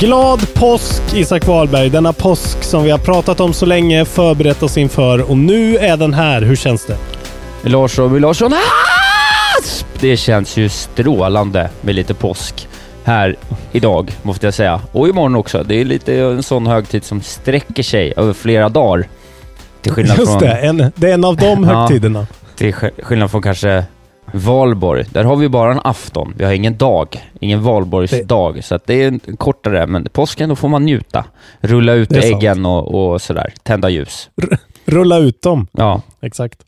Glad påsk Isak Wahlberg. Denna påsk som vi har pratat om så länge, förberett oss inför och nu är den här. Hur känns det? Lars Robin Larsson Asp! Det känns ju strålande med lite påsk här idag, måste jag säga. Och imorgon också. Det är lite en sån högtid som sträcker sig över flera dagar. Till skillnad Just från... det, en, det är en av de Ja. högtiderna. Till sk- skillnad från kanske valborg. Där har vi bara en afton. Vi har ingen dag. Ingen valborgsdag. Så det är en kortare. Men påsken, då får man njuta. Rulla ut äggen och, och sådär. Tända ljus. Rulla ut dem. Ja. Exakt.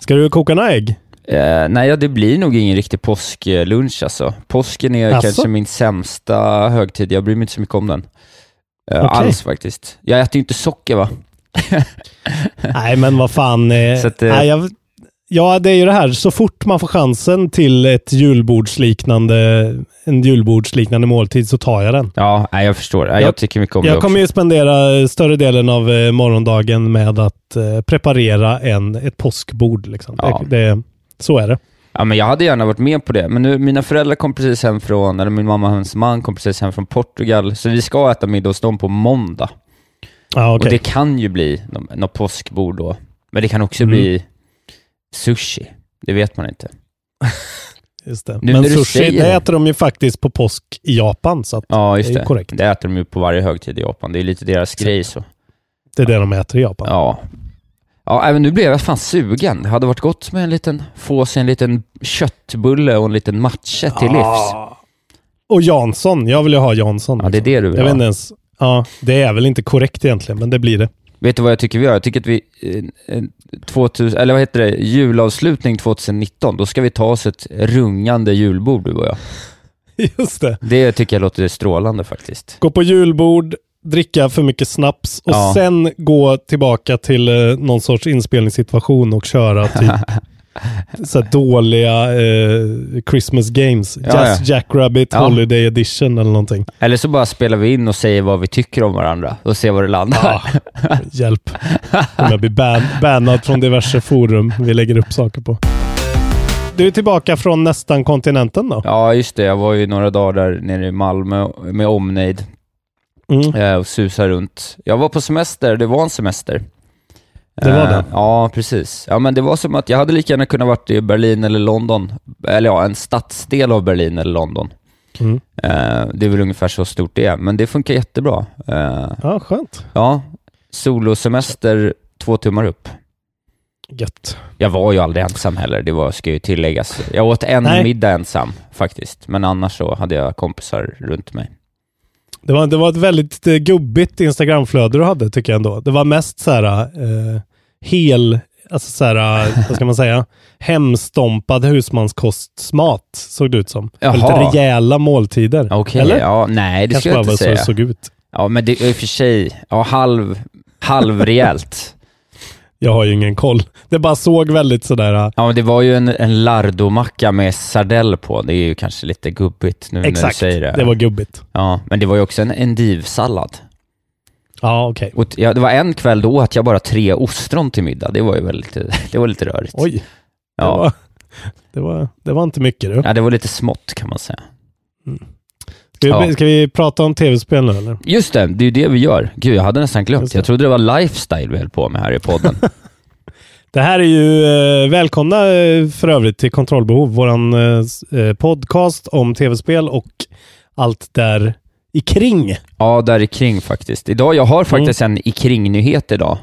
Ska du koka några ägg? Eh, nej, det blir nog ingen riktig påsklunch alltså. Påsken är Asså? kanske min sämsta högtid. Jag bryr mig inte så mycket om den. Eh, Okej. Alls faktiskt. Jag äter ju inte socker va? Nej, men vad fan. Eh, Så att, eh, nej, jag, ja, det är ju det här. Så fort man får chansen till ett julbordsliknande, en julbordsliknande måltid så tar jag den. Ja, jag förstår. Jag, Jag- tycker mycket om det Jag kommer ju spendera större delen av eh, morgondagen med att eh, preparera en, ett påskbord. Liksom. Ja. Det, det, så är det. Ja, men jag hade gärna varit med på det. Men nu, mina föräldrar kom precis hem från, eller min mamma och hans man kom precis hem från Portugal, så vi ska äta middag hos dem på måndag. Ja, Och okej. det kan ju bli nå- något påskbord då. Men det kan också Mm. bli sushi. Det vet man inte. Just det. Nu Men sushi, säger det äter de ju faktiskt på påsk i Japan. Så att Ja, just det är det. korrekt. Det äter de ju på varje högtid i Japan. Det är lite deras grej så. det är det de äter i Japan. Ja. Ja, även nu blev jag fan sugen. Det hade varit gott med en liten, få sig en liten köttbulle och en liten matcha till livs. Och Jansson. Jag vill ju ha Jansson. Ja, det är det du vill Jag vet ha. inte ens. Ja, det är väl inte korrekt egentligen, men det blir det. Vet du vad jag tycker vi gör? Jag tycker att vi, eh, eh, 2000, eller vad heter det, julavslutning 2019, då ska vi ta oss ett rungande julbord du och jag. Just det. Det tycker jag låter strålande faktiskt. Gå på julbord, dricka för mycket snaps och Ja. sen gå tillbaka till eh, någon sorts inspelningssituation och köra typ så dåliga eh, Christmas games. Ja, Just ja. Jackrabbit Ja. Holiday Edition eller någonting. Eller så bara spelar vi in och säger vad vi tycker om varandra och ser var det landar. Hjälp. Om jag blir ban bannad från diverse forum vi lägger upp saker på. Du är tillbaka från nästan kontinenten då? Ja, just det. Jag var ju några dagar där nere i Malmö med omnejd Mm. eh, och susade runt. Jag var på semester, det var en semester. Det var Eh, det? Ja, precis. Ja, men det var som att jag hade lika gärna kunnat varit i Berlin eller London. Eller ja, en stadsdel av Berlin eller London. Mm. Eh, det är väl ungefär så stort det är, men det funkar jättebra. Eh, Ja, skönt. ja, solosemester två tummar upp. Gött. Jag var ju aldrig ensam heller, det var, ska ju tilläggas. Jag åt en Nej. middag ensam faktiskt, men annars så hade jag kompisar runt mig. Det var, det var ett väldigt eh, gubbigt Instagramflöde du hade tycker jag ändå. Det var mest så här eh, hel, alltså så här, vad ska man säga, hemstompad husmanskostmat såg det ut som. Jaha. Väldigt rejäla måltider. Okej, Eller? ja, nej det Kanske skulle jag bara inte var så säga. det såg ut. Ja, men det är i och för sig, ja, halv, halvrejält. Jag har ju ingen koll. Det bara såg väldigt sådär, eh, Ja, men det var ju en, en lardomacka med sardell på. Det är ju kanske lite gubbigt nu när du exakt, säger det. det var gubbigt. Ja, men det var ju också en endivsallad. Ja, okej. Och t- ja, det var en kväll då att jag bara tre ostron till middag. Det var ju väldigt, det var lite rörigt. Oj. Det Ja. var, Det var, det var inte mycket du. Ja, det var lite smått kan man säga. Ska vi, Ja. ska vi prata om tv-spel nu eller? Just det, det är ju det vi gör. Gud, jag hade nästan glömt. Jag trodde det var lifestyle vi höll på med här i podden. Det här är ju eh, välkomna eh, för övrigt till Kontrollbehov, våran eh, eh, podcast om tv-spel och allt där i kring. ja, där i kring faktiskt. Idag, jag har faktiskt en i kring-nyhet idag.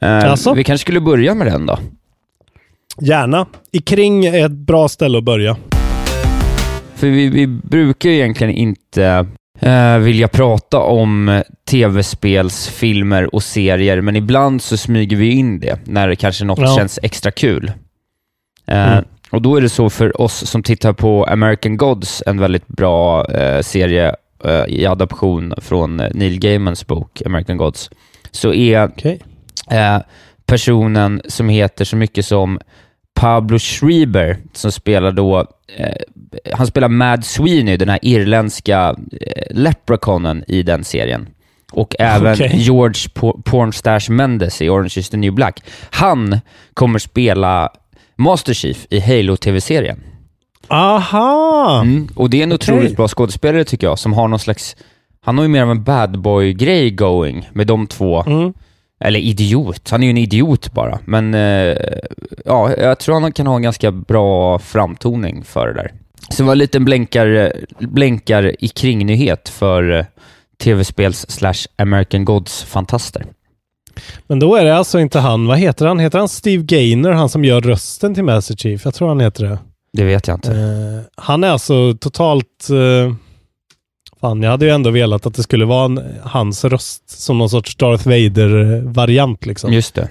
Eh, Jaså? vi kanske skulle börja med den då. Gärna. I kring är ett bra ställe att börja. För vi, vi brukar ju egentligen inte eh, vilja prata om tv-spelsfilmer och serier, men ibland så smyger vi in det när det kanske något Ja. känns extra kul. Eh, Mm. Och då är det så för oss som tittar på American Gods, en väldigt bra eh, serie eh, i adaption från eh, Neil Gaimans bok American Gods, så är Okej. eh, personen som heter så mycket som Pablo Schreiber, som spelar då, eh, han spelar Mad Sweeney, den här irländska eh, leprechaunen i den serien. Och även Okej. George Por- Pornstash Mendes i Orange is the new black. Han kommer spela Master Chief i Halo-tv-serien. Aha! Mm. Och det är en Okej. otroligt bra skådespelare tycker jag, som har någon slags, han har ju mer av en bad boy-grej going med de två. Mm. Eller idiot, han är ju en idiot bara. Men eh, ja, jag tror han kan ha en ganska bra framtoning för det där. Så det var en liten blänkar, blänkar i kringnyhet för eh, tv-spels slash American Gods-fantaster. Men då är det alltså inte han, vad heter han? Heter han Steve Gaynor, han som gör rösten till Master Chief? Jag tror han heter det. Det vet jag inte. Eh, han är alltså totalt... eh, fan, jag hade ju ändå velat att det skulle vara en, hans röst som någon sorts Darth Vader-variant liksom. Just det.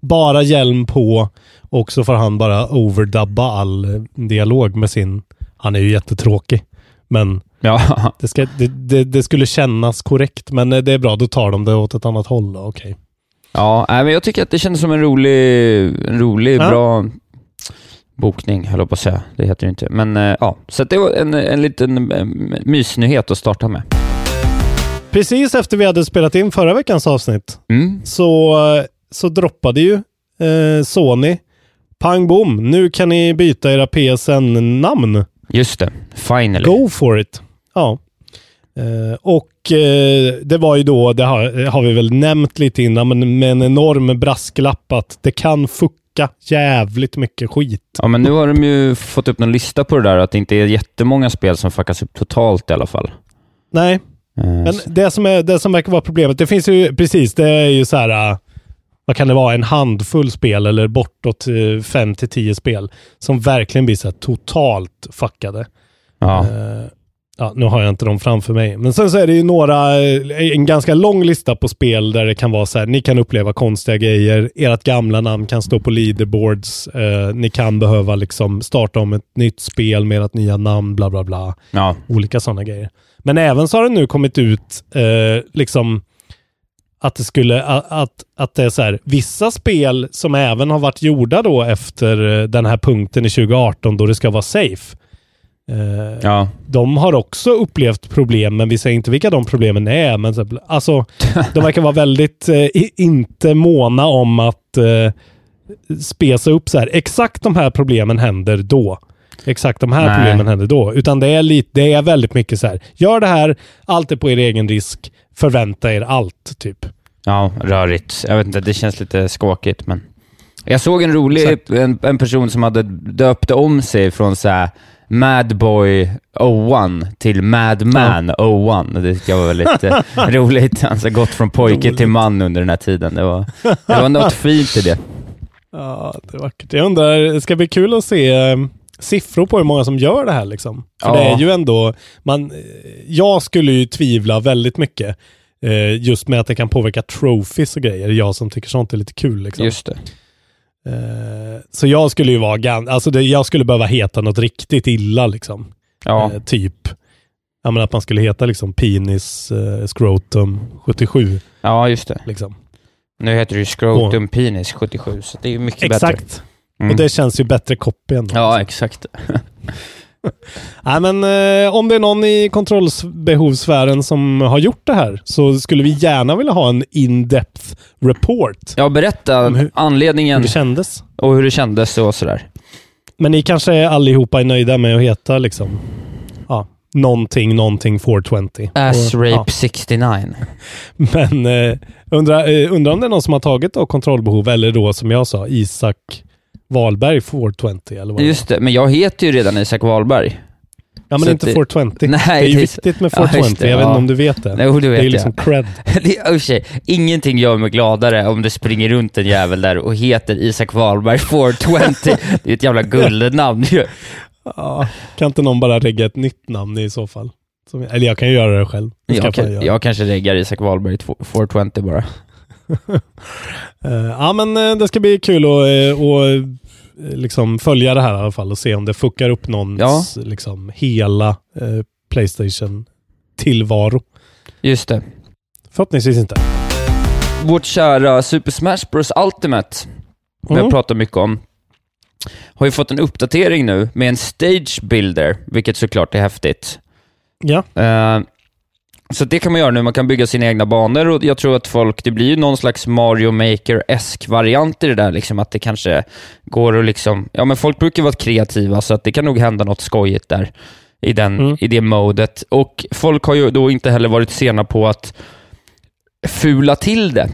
Bara hjälm på och så får han bara overdubba all eh, dialog med sin... Han är ju jättetråkig. Men Ja, det, ska, det, det, det skulle kännas korrekt. Men eh, det är bra, då tar de det åt ett annat håll. Okej. ja men jag tycker att det kändes som en rolig, en rolig Ja. bra bokning, höll jag på att säga. Det heter det inte. Men eh, ja, så det var en, en liten eh, mysnyhet att starta med. Precis efter vi hade spelat in förra veckans avsnitt Mm. så, så droppade ju eh, Sony pang bom, nu kan ni byta era PSN-namn. Just det, finally. Go for it. Ja. Eh, och eh, det var ju då, det har, har vi väl nämnt lite innan, men med en enorm brasklapp att det kan fucka jävligt mycket skit. Ja, men nu har de ju fått upp någon lista på det där, att det inte är jättemånga spel som fuckas upp totalt i alla fall. Nej, Eh, Men så- det som, är, det som verkar vara problemet, det finns ju precis, det är ju så här, äh, vad kan det vara, en handfull spel eller bortåt 5 till 10 spel som verkligen blir så totalt fuckade. ja. Eh, ja, nu har jag inte dem framför mig. Men sen så är det ju några, eh, en ganska lång lista på spel där det kan vara så här, ni kan uppleva konstiga grejer, ert gamla namn kan stå på leaderboards, eh, ni kan behöva liksom starta om ett nytt spel med ert nya namn, bla bla bla ja. olika sådana grejer. Men även så har det nu kommit ut eh, liksom att det skulle, att, att det är så här, vissa spel som även har varit gjorda då efter eh, den här punkten i 2018 då det ska vara safe. Eh, ja. De har också upplevt problem, men vi säger inte vilka de problemen är. Men så- alltså, de verkar vara väldigt eh, inte måna om att eh, spesa upp så här. Exakt de här problemen händer då. Exakt de här Nej. problemen händer då. Utan det är, lite, det är väldigt mycket så här. Gör det här, allt är på er egen risk. Förvänta er allt, typ. Ja, rörigt. Jag vet inte, det känns lite skakigt, men... Jag såg en rolig, en, en person som hade döpt om sig från så här Madboy 01 till Madman 01. Det tyckte jag var väldigt eh, roligt. Han har gått från pojke till man under den här tiden. Det var, det var något fint i det. Ja, det är vackert. Jag undrar, det ska bli kul att se eh, siffror på hur många som gör det här liksom. För Ja. det är ju ändå, man, eh, jag skulle ju tvivla väldigt mycket eh, just med att det kan påverka trophies och grejer. Jag som tycker sånt är lite kul liksom. Just det. Eh, så jag skulle ju vara gan- alltså det, jag skulle behöva heta något riktigt illa liksom. Ja, Eh, typ, ja men att man skulle heta liksom penis eh, scrotum 77 ja just det. liksom. Nu heter det ju Scrotum Penis 77, så det är ju mycket bättre. Exakt. Mm. Och det känns ju bättre copy ändå. Ja, exakt. Nej, men eh, om det är någon i kontrollbehovssfären som har gjort det här så skulle vi gärna vilja ha en in-depth report. Ja, berätta hur- Hur anledningen det kändes. och hur det kändes och sådär. Men ni kanske allihopa är nöjda med att heta liksom, ja, någonting, någonting 420. Ass Och, Rape ja. 69. Men eh, undrar eh, undra om det är någon som har tagit då kontrollbehov eller då som jag sa, Isak Wahlberg 420 eller vad det Just det, men jag heter ju redan Isak Wahlberg. Ja, men så inte det- 420. Nej, det är ju det är- viktigt med Ja, just 420. det, jag vet ja. inte om du vet det. Jo, det det vet är ju jag. liksom cred. Det, för sig, ingenting gör mig gladare om det springer runt en jävel där och heter Isak Wahlberg 420. Det är ett jävla guldnamn ju. Ja, kan inte någon bara regga ett nytt namn i så fall? Som, eller jag kan ju göra det själv. Det Jag, kan, jag kanske reggar Isak Wahlberg 420 bara. Eh, ja, men eh, det ska bli kul att uh, eh, liksom följa det här i alla fall och se om det fuckar upp någons Ja. liksom, hela eh, Playstation-tillvaro. Just det. Förhoppningsvis inte. Vårt kära Super Smash Bros Ultimate, som jag Mm. pratar mycket om, har ju fått en uppdatering nu med en Stage Builder, vilket såklart är häftigt. Ja, Eh, så det kan man göra nu, man kan bygga sina egna banor och jag tror att folk, det blir ju någon slags Mario Maker-esk variant i det där, liksom att det kanske går att liksom, ja men folk brukar vara kreativa så att det kan nog hända något skojigt där i, den, Mm. i det modet. Och folk har ju då inte heller varit sena på att fula till det.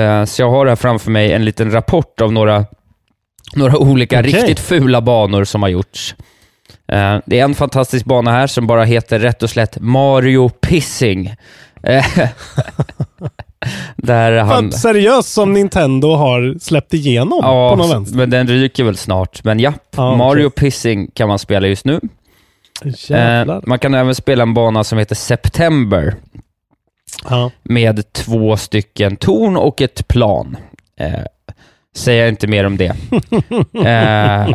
Eh, så jag har här framför mig en liten rapport av några, några olika Okej. riktigt fula banor som har gjorts. Eh, det är en fantastisk bana här som bara heter rätt och slätt Mario Pissing. Eh, Där han... Seriöst som Nintendo har släppt igenom Ja, på någon vänster. men den ryker väl snart. Men ja, okej. Mario Pissing kan man spela just nu. Jävlar. Eh, man kan även spela en bana som heter September ja. med två stycken torn och ett plan. Eh, säger inte mer om det. eh,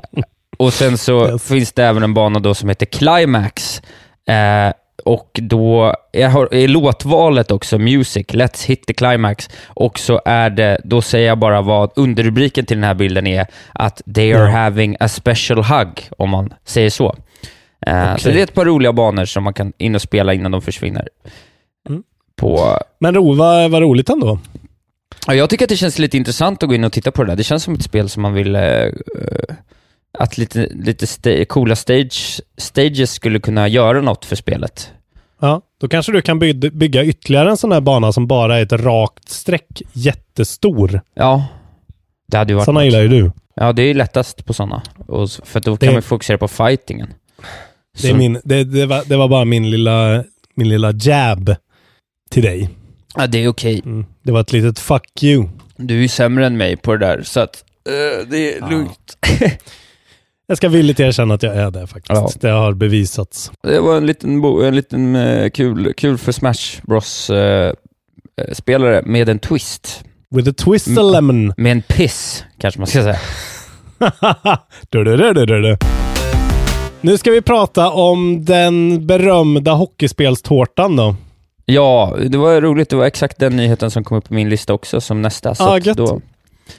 och sen så Yes. finns det även en bana då som heter Climax. Eh, och då är, låtvalet också Music, Let's hit the climax. Och så är det, då säger jag bara vad underrubriken till den här bilden är, att they are Ja. having a special hug, om man säger så. Eh, Så det är ett par roliga banor som man kan in och spela innan de försvinner. Mm. På Men ro, vad, vad roligt ändå. Ja, jag tycker att det känns lite intressant att gå in och titta på det där. Det känns som ett spel som man vill... Eh, att lite, lite sta- coola stage, stages skulle kunna göra något för spelet. Ja, då kanske du kan bygga, bygga ytterligare en sån här bana som bara är ett rakt streck, jättestor. Ja, det hade ju varit något. gillar ju du. Ja, det är ju lättast på sådana. Och, för då kan Det- man fokusera på fightingen. Det, är Så- min, det, det, var, det var bara min lilla, min lilla jab till dig. Ja, det är okej. Mm. Det var ett litet fuck you. Du är ju sämre än mig på det där, så att eh, det är Ja. lugnt. Jag ska villigt erkänna att jag är det faktiskt. Ja. Det har bevisats. Det var en liten, bo- en liten eh, kul, kul för Smash Bros eh, eh, spelare med en twist. With a twist Mm. of lemon. Med en piss, kanske man ska säga. du, du, du. Nu ska vi prata om den berömda hockeyspelstårtan då. Ja, det var roligt. Det var exakt den nyheten som kom upp på min lista också som nästa. Så Ah, gött. då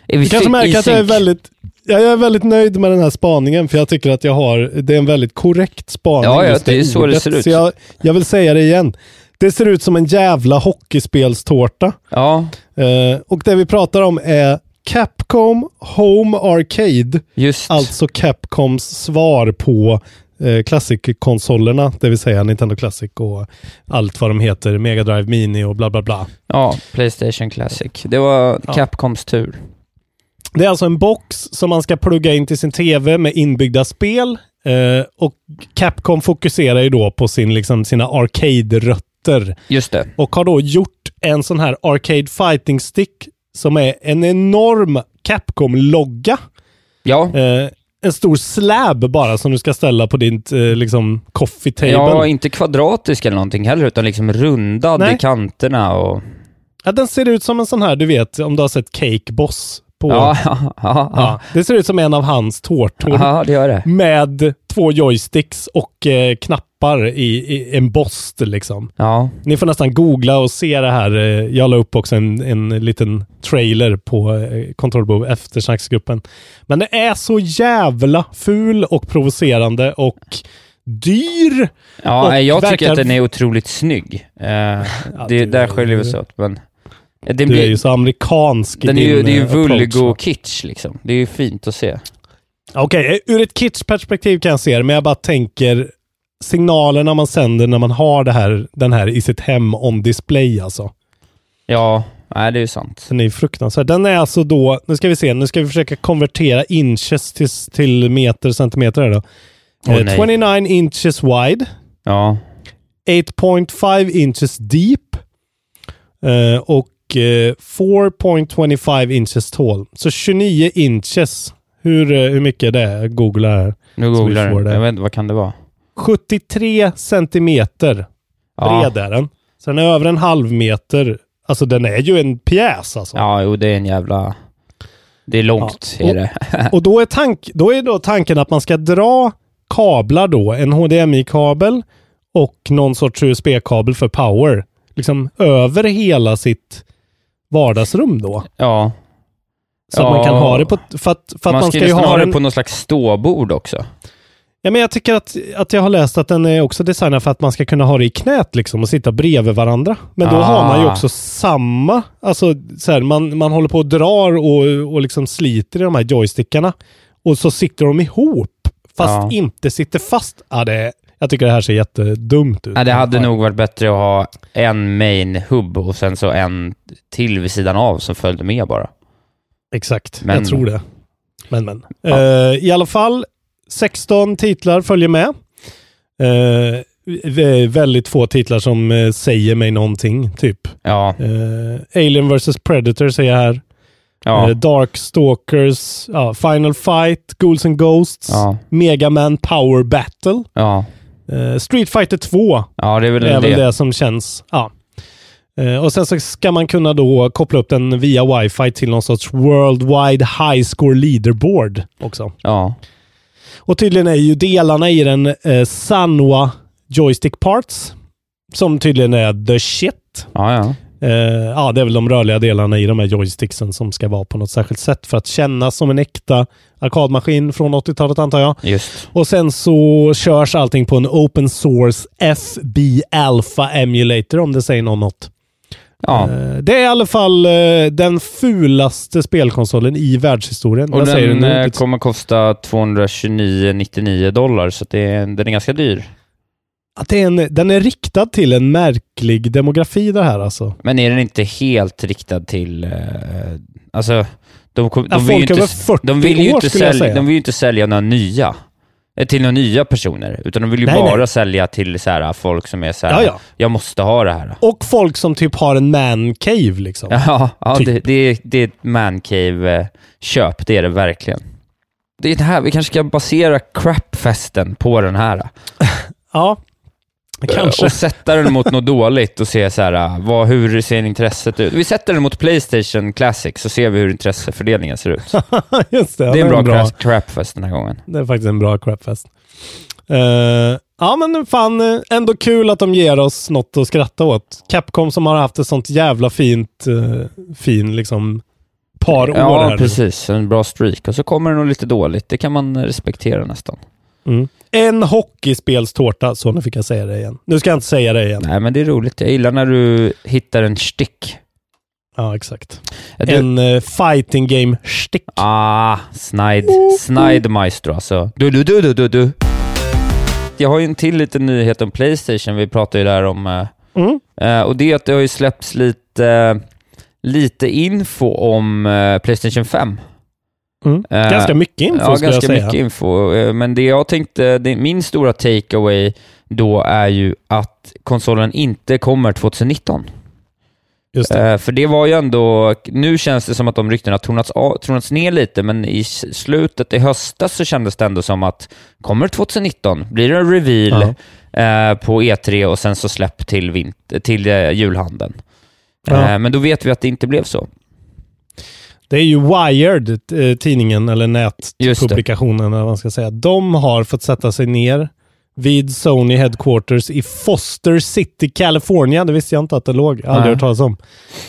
är vi Du kanske märker att jag är väldigt Ja, jag är väldigt nöjd med den här spaningen för jag tycker att jag har, det är en väldigt korrekt spaning. Ja, ja, det är så det ordet. ser ut. Så jag, jag vill säga det igen. Det ser ut som en jävla hockeyspelstårta. Ja, Eh, och det vi pratar om är Capcom Home Arcade. just. Alltså Capcoms svar på eh, Classic-konsolerna, det vill säga Nintendo Classic och allt vad de heter, Mega Drive Mini och bla bla bla. Ja, Playstation Classic. Det var Ja. Capcoms tur. Det är alltså en box som man ska plugga in till sin tv med inbyggda spel. Eh, och Capcom fokuserar ju då på sin, liksom, sina arcade-rötter. Just det. Och har då gjort en sån här Arcade Fighting Stick som är en enorm Capcom-logga. Ja, Eh, en stor slab bara som du ska ställa på din eh, liksom, coffee table. ja, inte kvadratisk eller någonting heller, utan liksom rundad Nej. i kanterna och... Ja, den ser ut som en sån här, du vet, om du har sett Cake Boss. På, Ja, ja, ja, det ser ut som en av hans tårtor. ja det gör det. med två joysticks och eh, knappar i, i embossed liksom. Ja, Ni får nästan googla och se det här. Eh, Jag la upp också en, en liten trailer på eh, kontrollbehov efter snacksgruppen. Men det är så jävla ful och provocerande och dyr. ja jag tycker verkar- att den är otroligt snygg. Eh, det, du där är skiljer vi oss åt, men... Den, Du blir, är ju så amerikansk i den är ju, din, det är ju eh, approach, vulgo kitsch liksom. Det är ju fint att se. Okej, ur ett kitsch-perspektiv kan jag se det, men jag bara tänker signalerna man sänder när man har det här, den här i sitt hem on display alltså. Ja, nej det är ju sant. Den är ju fruktansvärd. Den är alltså då, nu ska vi se, nu ska vi försöka konvertera inches till, till meter, centimeter här då. Åh, Eh, nej. 29 inches wide, Ja, 8.5 inches deep eh, och eh, 4.25 inches tall. Så 29 inches. Hur, eh, hur mycket är det? Jag googlar här. nu googlar du. det. Jag vet inte, vad kan det vara? 73 centimeter Ja, bred är den. Så den är över en halv meter. Alltså den är ju en pjäs alltså. ja jo det är en jävla... Det är långt, Ja. är det. Och då är, tank, då är då tanken att man ska dra kablar då, en HDMI-kabel och någon sorts USB-kabel för power. Liksom över hela sitt vardagsrum då. Ja. Så att man kan Ja. ha det på... För att, för att man, man, ska ju ha det på någon slags ståbord också. Ja, men jag tycker att, att jag har läst att den är också designad för att man ska kunna ha det i knät liksom och sitta bredvid varandra. Men då Ah. har man ju också samma, alltså så här, man, man håller på och drar och, och liksom sliter i de här joystickarna. Och så sitter de ihop, fast Ja. inte sitter fast. Ja, det, jag tycker det här ser jättedumt ut. Nej, det hade nog varit bättre att ha en main hub och sen så en till vid sidan av som följde med bara. Exakt, Men- jag tror det. Men men. Ja. Eh, I alla fall, 16 titlar följer med. V- väldigt få titlar som eh, säger mig någonting, typ. Ja, Alien vs Predator säger jag här. ja, Darkstalkers, ja, Final Fight, Ghouls and Ghosts, ja, Mega Man Power Battle, ja. Eh, Street Fighter 2 Ja, det är väl är det. väl det som känns. Ja. Eh, och sen så ska man kunna då koppla upp den via wifi till någon sorts Worldwide High Score Leaderboard också. Ja, Och tydligen är ju delarna i den eh, Sanwa Joystick Parts, som tydligen är the shit. ja, ja. Eh, ja, det är väl de rörliga delarna i de här joysticksen som ska vara på något särskilt sätt för att kännas som en äkta arkadmaskin från 80-talet antar jag. Just. Och sen så körs allting på en open source FB Alpha Emulator om det säger någon något. Ja. Eh, det är i alla fall eh, den fulaste spelkonsolen i världshistorien. Och den eh, kommer kosta 229,99 dollar, så det är, den är ganska dyr. Att det är en, den är riktad till en märklig demografi det här alltså. Men är den inte helt riktad till... Eh, alltså, de, Ja, de, vill ju inte, 40 de vill ju inte sälja. De vill inte sälja några nya. eh, Till några nya personer, utan de vill ju Nej, bara nej. sälja till så här, folk som är så här, Ja, ja. jag måste ha det här. Och folk som typ har en man cave liksom. Ja, ja Typ. det, det, är, det är ett mancave-köp, det är det verkligen. Det är det här, vi kanske ska basera crapfesten på den här. Ja, kanske. Och sätta den mot något dåligt och se så här, vad, hur ser intresset ut? Vi sätter den mot Playstation Classic så ser vi hur intressefördelningen ser ut. Just det, det är en bra, bra. cra- crapfest den här gången. Det är faktiskt en bra crapfest. Uh, ja, men fan eh, ändå kul att de ger oss något att skratta åt. Capcom som har haft ett sånt jävla fint, eh, fin liksom par år Ja, här precis. En bra streak. Och så kommer det nog lite dåligt. Det kan man respektera nästan. Mm. En hockeyspelstårta, så nu fick jag säga det igen. Nu ska jag inte säga det igen. Nej, men det är roligt. Jag gillar när du hittar en stick. Ja, exakt. Ja, du- En uh, fighting game stick. Ah, Snide. Snide Maestro alltså. Du, du, du, du, du, du. Jag har ju en till liten nyhet om Playstation. Vi pratade ju där om... eh, Mm. eh, och det är att det har ju släppts lite, lite info om Playstation 5. Mm. Eh, Ganska mycket info ja, skulle jag ganska säga. mycket info. Eh, Men det jag tänkte, det, min stora takeaway då är ju att konsolen inte kommer 2019. Just det. Eh, för det var ju ändå, nu känns det som att de ryktena tonats, av- tonats ner lite, men i slutet i höstas så kändes det ändå som att kommer 2019, blir det en reveal eh, på E3 och sen så släpp till, vint- till julhandeln. Eh, men då vet vi att det inte blev så. Det är ju Wired, eh, tidningen eller nätpublikationen eller vad man ska säga. De har fått sätta sig ner vid Sony Headquarters i Foster City, California. Det visste jag inte att det låg. Aldrig Nej. hört talas om.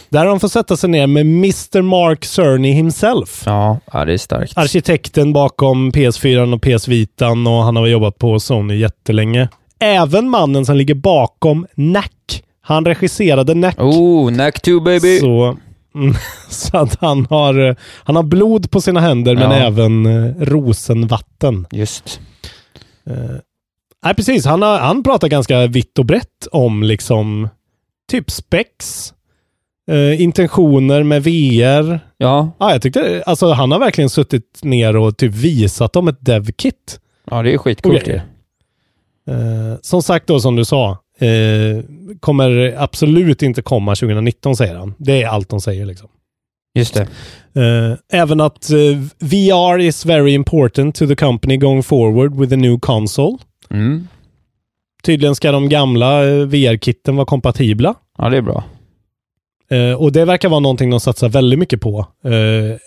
Där har de fått sätta sig ner med Mr. Mark Cerny himself. Ja, det är starkt. Arkitekten bakom PS4 och PS Vitan och han har jobbat på Sony jättelänge. Även mannen som ligger bakom NAC. Han regisserade NAC. Oh, Knack 2 baby! Så Mm, så att han har, eh, han har blod på sina händer men Ja. även eh, rosenvatten. Just. Eh, nej, precis. Han, har, han pratar ganska vitt och brett om liksom typ specs, eh, intentioner med VR. Ja, Ja, jag tyckte, alltså han har verkligen suttit ner och typ visat dem ett dev-kit. ja det är skitcoolt Okej. ju. Eh, som sagt då, som du sa, eh, kommer absolut inte komma 2019 säger han. Det är allt de säger liksom. Just det. Eh, även att eh, VR is very important to the company going forward with a new console. Mm. Tydligen ska de gamla eh, VR-kitten vara kompatibla. Ja, det är bra. Och det verkar vara någonting de satsar väldigt mycket på.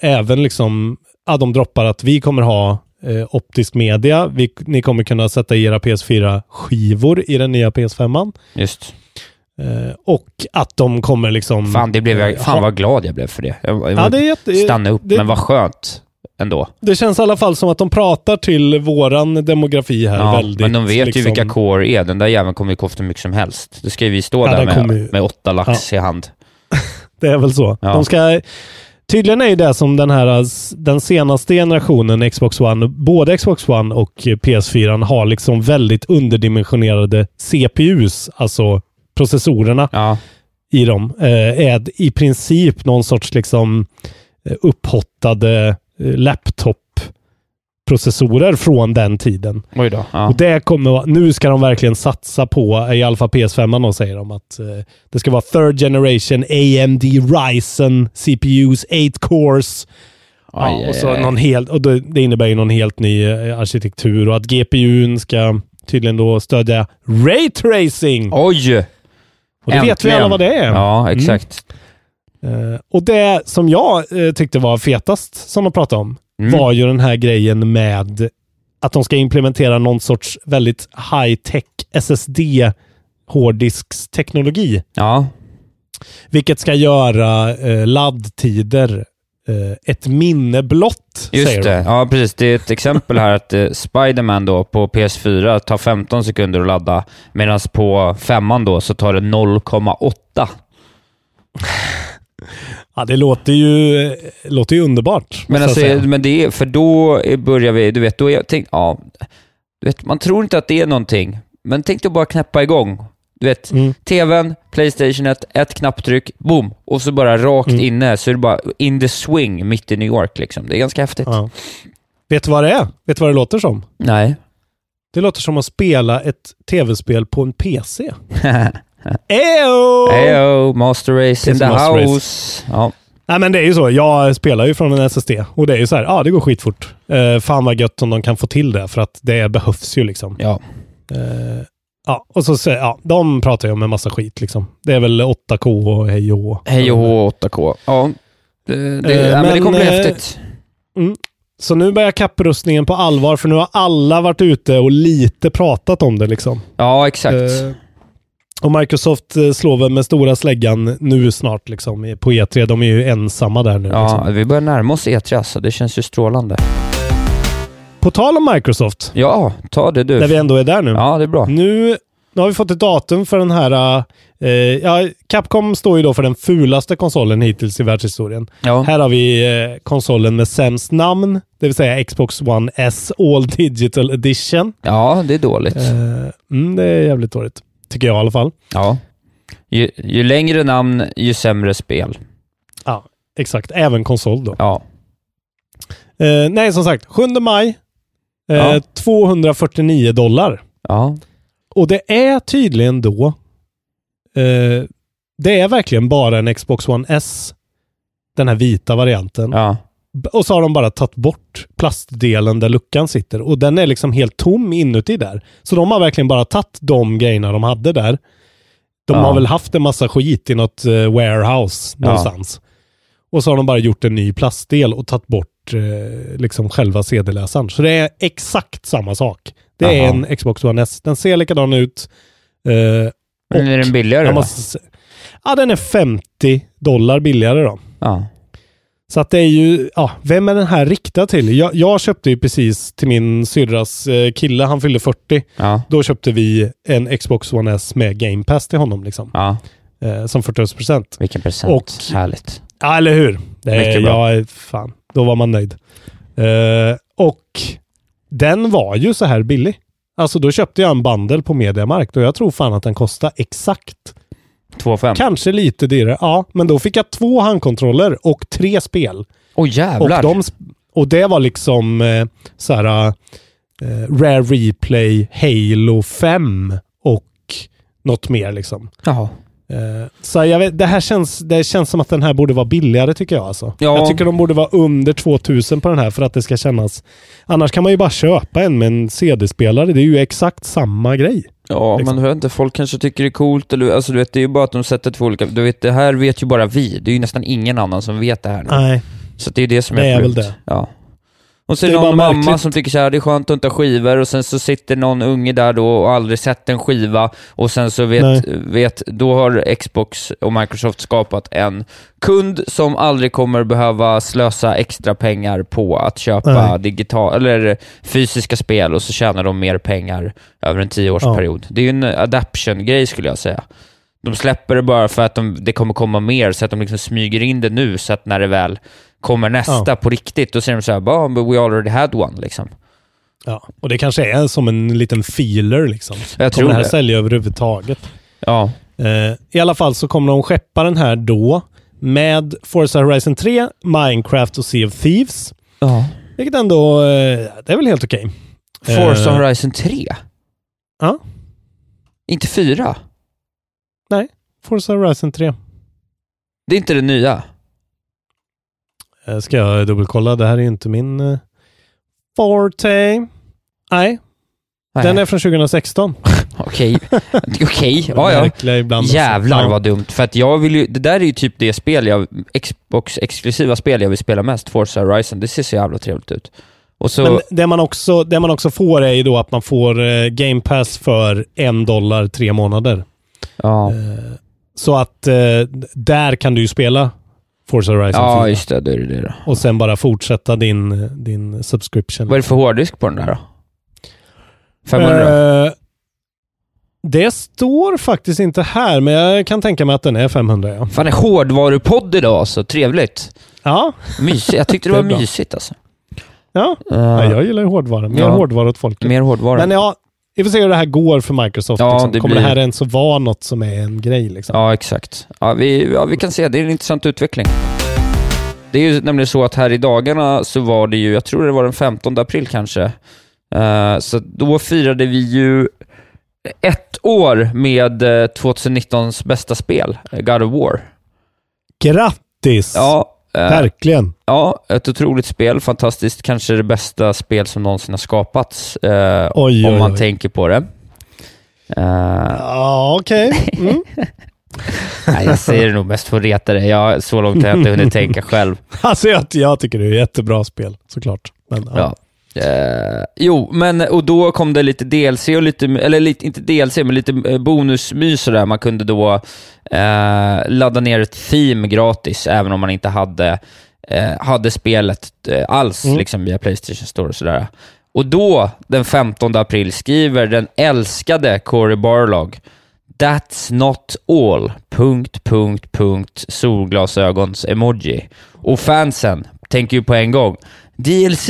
Även liksom, ja, de droppar att vi kommer ha eh, optisk media. Vi, ni kommer kunna sätta i era PS4-skivor i den nya PS5. Just. Eh, och att de kommer liksom... Fan, det blev jag, eh, fan vad glad jag blev för det. Jag, jag Ja, det är jätte... stanna upp, det- men vad skönt ändå. Det känns i alla fall som att de pratar till våran demografi här Ja, väldigt. men de vet liksom, ju vilka core är. Den där jäveln kommer ju kosta mycket som helst. Då ska ju vi stå Ja, där med, kommer med åtta lax i hand. Det är väl så. Ja. De ska... Tydligen är ju det som den här den senaste generationen Xbox One, både Xbox One och PS4 har liksom väldigt underdimensionerade CPUs, alltså processorerna Ja, i dem, eh, är i princip någon sorts liksom eh, upphottade eh, laptop-processorer från den tiden. oj då. Ja. Och det kommer nu ska de verkligen satsa på, i alla fall PS5 då säger de att eh, det ska vara third generation AMD Ryzen CPUs 8 cores. Aj, Ja, och så aj. någon helt, och det, det innebär ju någon helt ny eh, arkitektur och att GPUn ska tydligen då stödja Ray Tracing. Oj! och det vet vi äntligen. alla vad det är. Ja, exakt. Eh, och det som jag eh, tyckte var fetast som de pratade om Mm. var ju den här grejen med att de ska implementera någon sorts väldigt high-tech SSD hårddiskteknologi. Ja, Vilket ska göra eh, laddtider eh, ett minne blott, just de. det. Ja, precis. Det är ett exempel här att eh, Spiderman då på PS4 tar 15 sekunder att ladda, medan på femman då så tar det 0,8. Ja, det låter ju, låter ju underbart. Men, alltså, men det är, för då börjar vi, du vet, då är jag tänkt, ja, du vet, man tror inte att det är någonting, men tänk dig bara knäppa igång. Du vet, Mm. TVn, Playstationet, ett knapptryck, boom, och så bara rakt Mm. inne, så är det bara in the swing mitt i New York liksom. Det är ganska häftigt. Ja. Vet du vad det är? Vet du vad det låter som? Nej. Det låter som att spela ett tv-spel på en PC. Ejo! Heyo, Master Race in Det the Race. house. Ja. Nej men det är ju så. Jag spelar ju från en SSD och det är ju så här, ja det går skitfort. Uh, fan vad gött om de kan få till det för att det behövs ju liksom. ja. Eh, ja, och så säger ja, de pratar ju om en massa skit liksom. Det är väl 8K och hej och hå. Hej och hå 8K. Ja. Det, det, Eh, ja, men det men, kommer bli eh, häftigt. Så nu börjar kapprustningen på allvar för nu har alla varit ute och lite pratat om det liksom. Ja, exakt. Och Microsoft eh, slår väl med stora släggan nu snart liksom på E3. De är ju ensamma där nu. ja, Liksom. vi börjar närma oss E3 alltså. Det känns ju strålande. På tal om Microsoft, Ja, ta det du. där vi ändå är där nu. Ja, det är bra. Nu, nu har vi fått ett datum för den här... eh, ja, Capcom står ju då för den fulaste konsolen hittills i världshistorien. Ja. Här har vi eh, konsolen med sämst namn, det vill säga Xbox One S All Digital Edition. ja, det är dåligt. Eh, mm, det är jävligt dåligt. Tycker jag i alla fall. Ja. Ju, ju längre namn, ju sämre spel. Ja, exakt. Även konsol då. Ja. Eh, nej, som sagt, 7 maj. Eh, Ja. 249 dollar. Ja. Och det är tydligen då, eh, det är verkligen bara en Xbox One S, den här vita varianten. Ja. Och så har de bara tagit bort plastdelen där luckan sitter och den är liksom helt tom inuti där. Så de har verkligen bara tagit de grejerna de hade där. De Ja. har väl haft en massa skit i något eh, warehouse Ja. någonstans. Och så har de bara gjort en ny plastdel och tagit bort eh, liksom själva CD-läsaren. Så det är exakt samma sak. Det är Jaha. en Xbox One S. Den ser likadan ut. Eh, Men är den billigare måste Ja, den är 50 dollar billigare då. Ja. Så att det är ju, ja, vem är den här riktad till? Jag, jag köpte ju precis till min syrras eh, kille, han fyllde 40. Ja. Då köpte vi en Xbox One S med Game Pass till honom liksom. Ja. Eh, som 40%. Vilken present. Och- Härligt. Ja, eller hur? Det Mycket bra. ja, fan. Då var man nöjd. Eh, och den var ju så här billig. Alltså då köpte jag en bundle på Mediamarkt och jag tror fan att den kostade exakt, 2,5. kanske lite dyrare. Ja, men då fick jag två handkontroller och tre spel. Åh jävlar! Och, de, och det var liksom eh, så här eh, Rare Replay Halo 5 och något mer liksom. Jaha. Eh, så jag vet, det här känns, det känns som att den här borde vara billigare tycker jag alltså. Ja. Jag tycker de borde vara under 2000 på den här för att det ska kännas... Annars kan man ju bara köpa en med en CD-spelare. Det är ju exakt samma grej. Ja, Liksom. men jag vet inte, folk kanske tycker det är coolt, eller alltså du vet, det är ju bara att de sätter två olika, du vet, det här vet ju bara vi. Det är ju nästan ingen annan som vet det här nu. Nej. Så det är det som är Det är väl det. Ja. Och så är Det någon mamma märkligt. som tycker så här, det är skönt att inte ha skivor och sen så sitter någon unge där då och aldrig sett en skiva och sen så vet, Nej. vet då har Xbox och Microsoft skapat en kund som aldrig kommer behöva slösa extra pengar på att köpa Nej. digital, eller fysiska spel och så tjänar de mer pengar över en tioårsperiod. Det är ju en adaption-grej skulle jag säga. De släpper det bara för att de, det kommer komma mer, så att de liksom smyger in det nu, så att när det väl kommer nästa Ja. på riktigt, då säger de så här, "Bah, but we already had one, liksom. Ja. Och det kanske är som en liten feeler liksom. Jag tror kommer det här det. sälja överhuvudtaget? Ja. Eh, I alla fall så kommer de skeppa den här då med Forza Horizon 3, Minecraft och Sea of Thieves. ja. Vilket ändå, eh, det är väl helt okej. Forza Eh, Horizon 3? Ja. Inte 4? Forza Horizon 3. Det är inte det nya? Eh, Ska jag dubbelkolla? Det här är inte min uh, Forte. Nej, den är från 2016. Okej. Okej, ja ja. Jävlar vad dumt. För att jag vill ju, det där är ju typ det spel jag, Xbox exklusiva spel jag vill spela mest, Forza Horizon. Det ser så jävla trevligt ut. Så, Men det man, också, det man också får är ju då att man får eh, Game Pass för en dollar tre månader. ja. Så att eh, där kan du ju spela Forza Horizon Ja, 4. just det. Det är det då. Och sen bara fortsätta din, din subscription. Vad är det för hårddisk på den där då? 500? Eh, det står faktiskt inte här, men jag kan tänka mig att den är 500 ja. Fan, en hårdvarupodd idag alltså. Trevligt. Ja, Mysigt. Jag tyckte det Det var bra. mysigt alltså. ja. Uh, ja jag gillar ju hårdvara. Mer Ja. hårdvara åt folket. Mer hårdvara. Men ja, vi får se hur det här går för Microsoft. Ja, liksom. det Kommer blir- det här ens att vara något som är en grej? Liksom? Ja, exakt. Ja vi, ja, vi kan se. Det är en intressant utveckling. Det är ju nämligen så att här i dagarna så var det ju, jag tror det var den 15 april kanske, Eh, så då firade vi ju ett år med eh, 2019s bästa spel, eh, God of War. Grattis! Ja, eh, Verkligen. ja, ett otroligt spel. Fantastiskt. Kanske det bästa spel som någonsin har skapats, eh, Oj, om oj, man oj. tänker på det. Eh, Ja, okej. Mm. nej, jag säger det nog mest för att reta dig. Jag, så långt har jag inte hunnit tänka själv. Alltså jag, jag tycker det är ett jättebra spel, såklart. Men, ja. Ja. Eh, jo, men och då kom det lite DLC och lite, eller lite, inte DLC, men lite eh, bonusmys där. Man kunde då eh, ladda ner ett theme gratis, även om man inte hade, eh, hade spelet eh, alls Mm. liksom via Playstation Store och sådär. Och då, den 15 april, skriver den älskade Cory Barlog That's not all... Punkt, punkt, punkt, solglasögons-emoji. Och fansen tänker ju på en gång, DLC!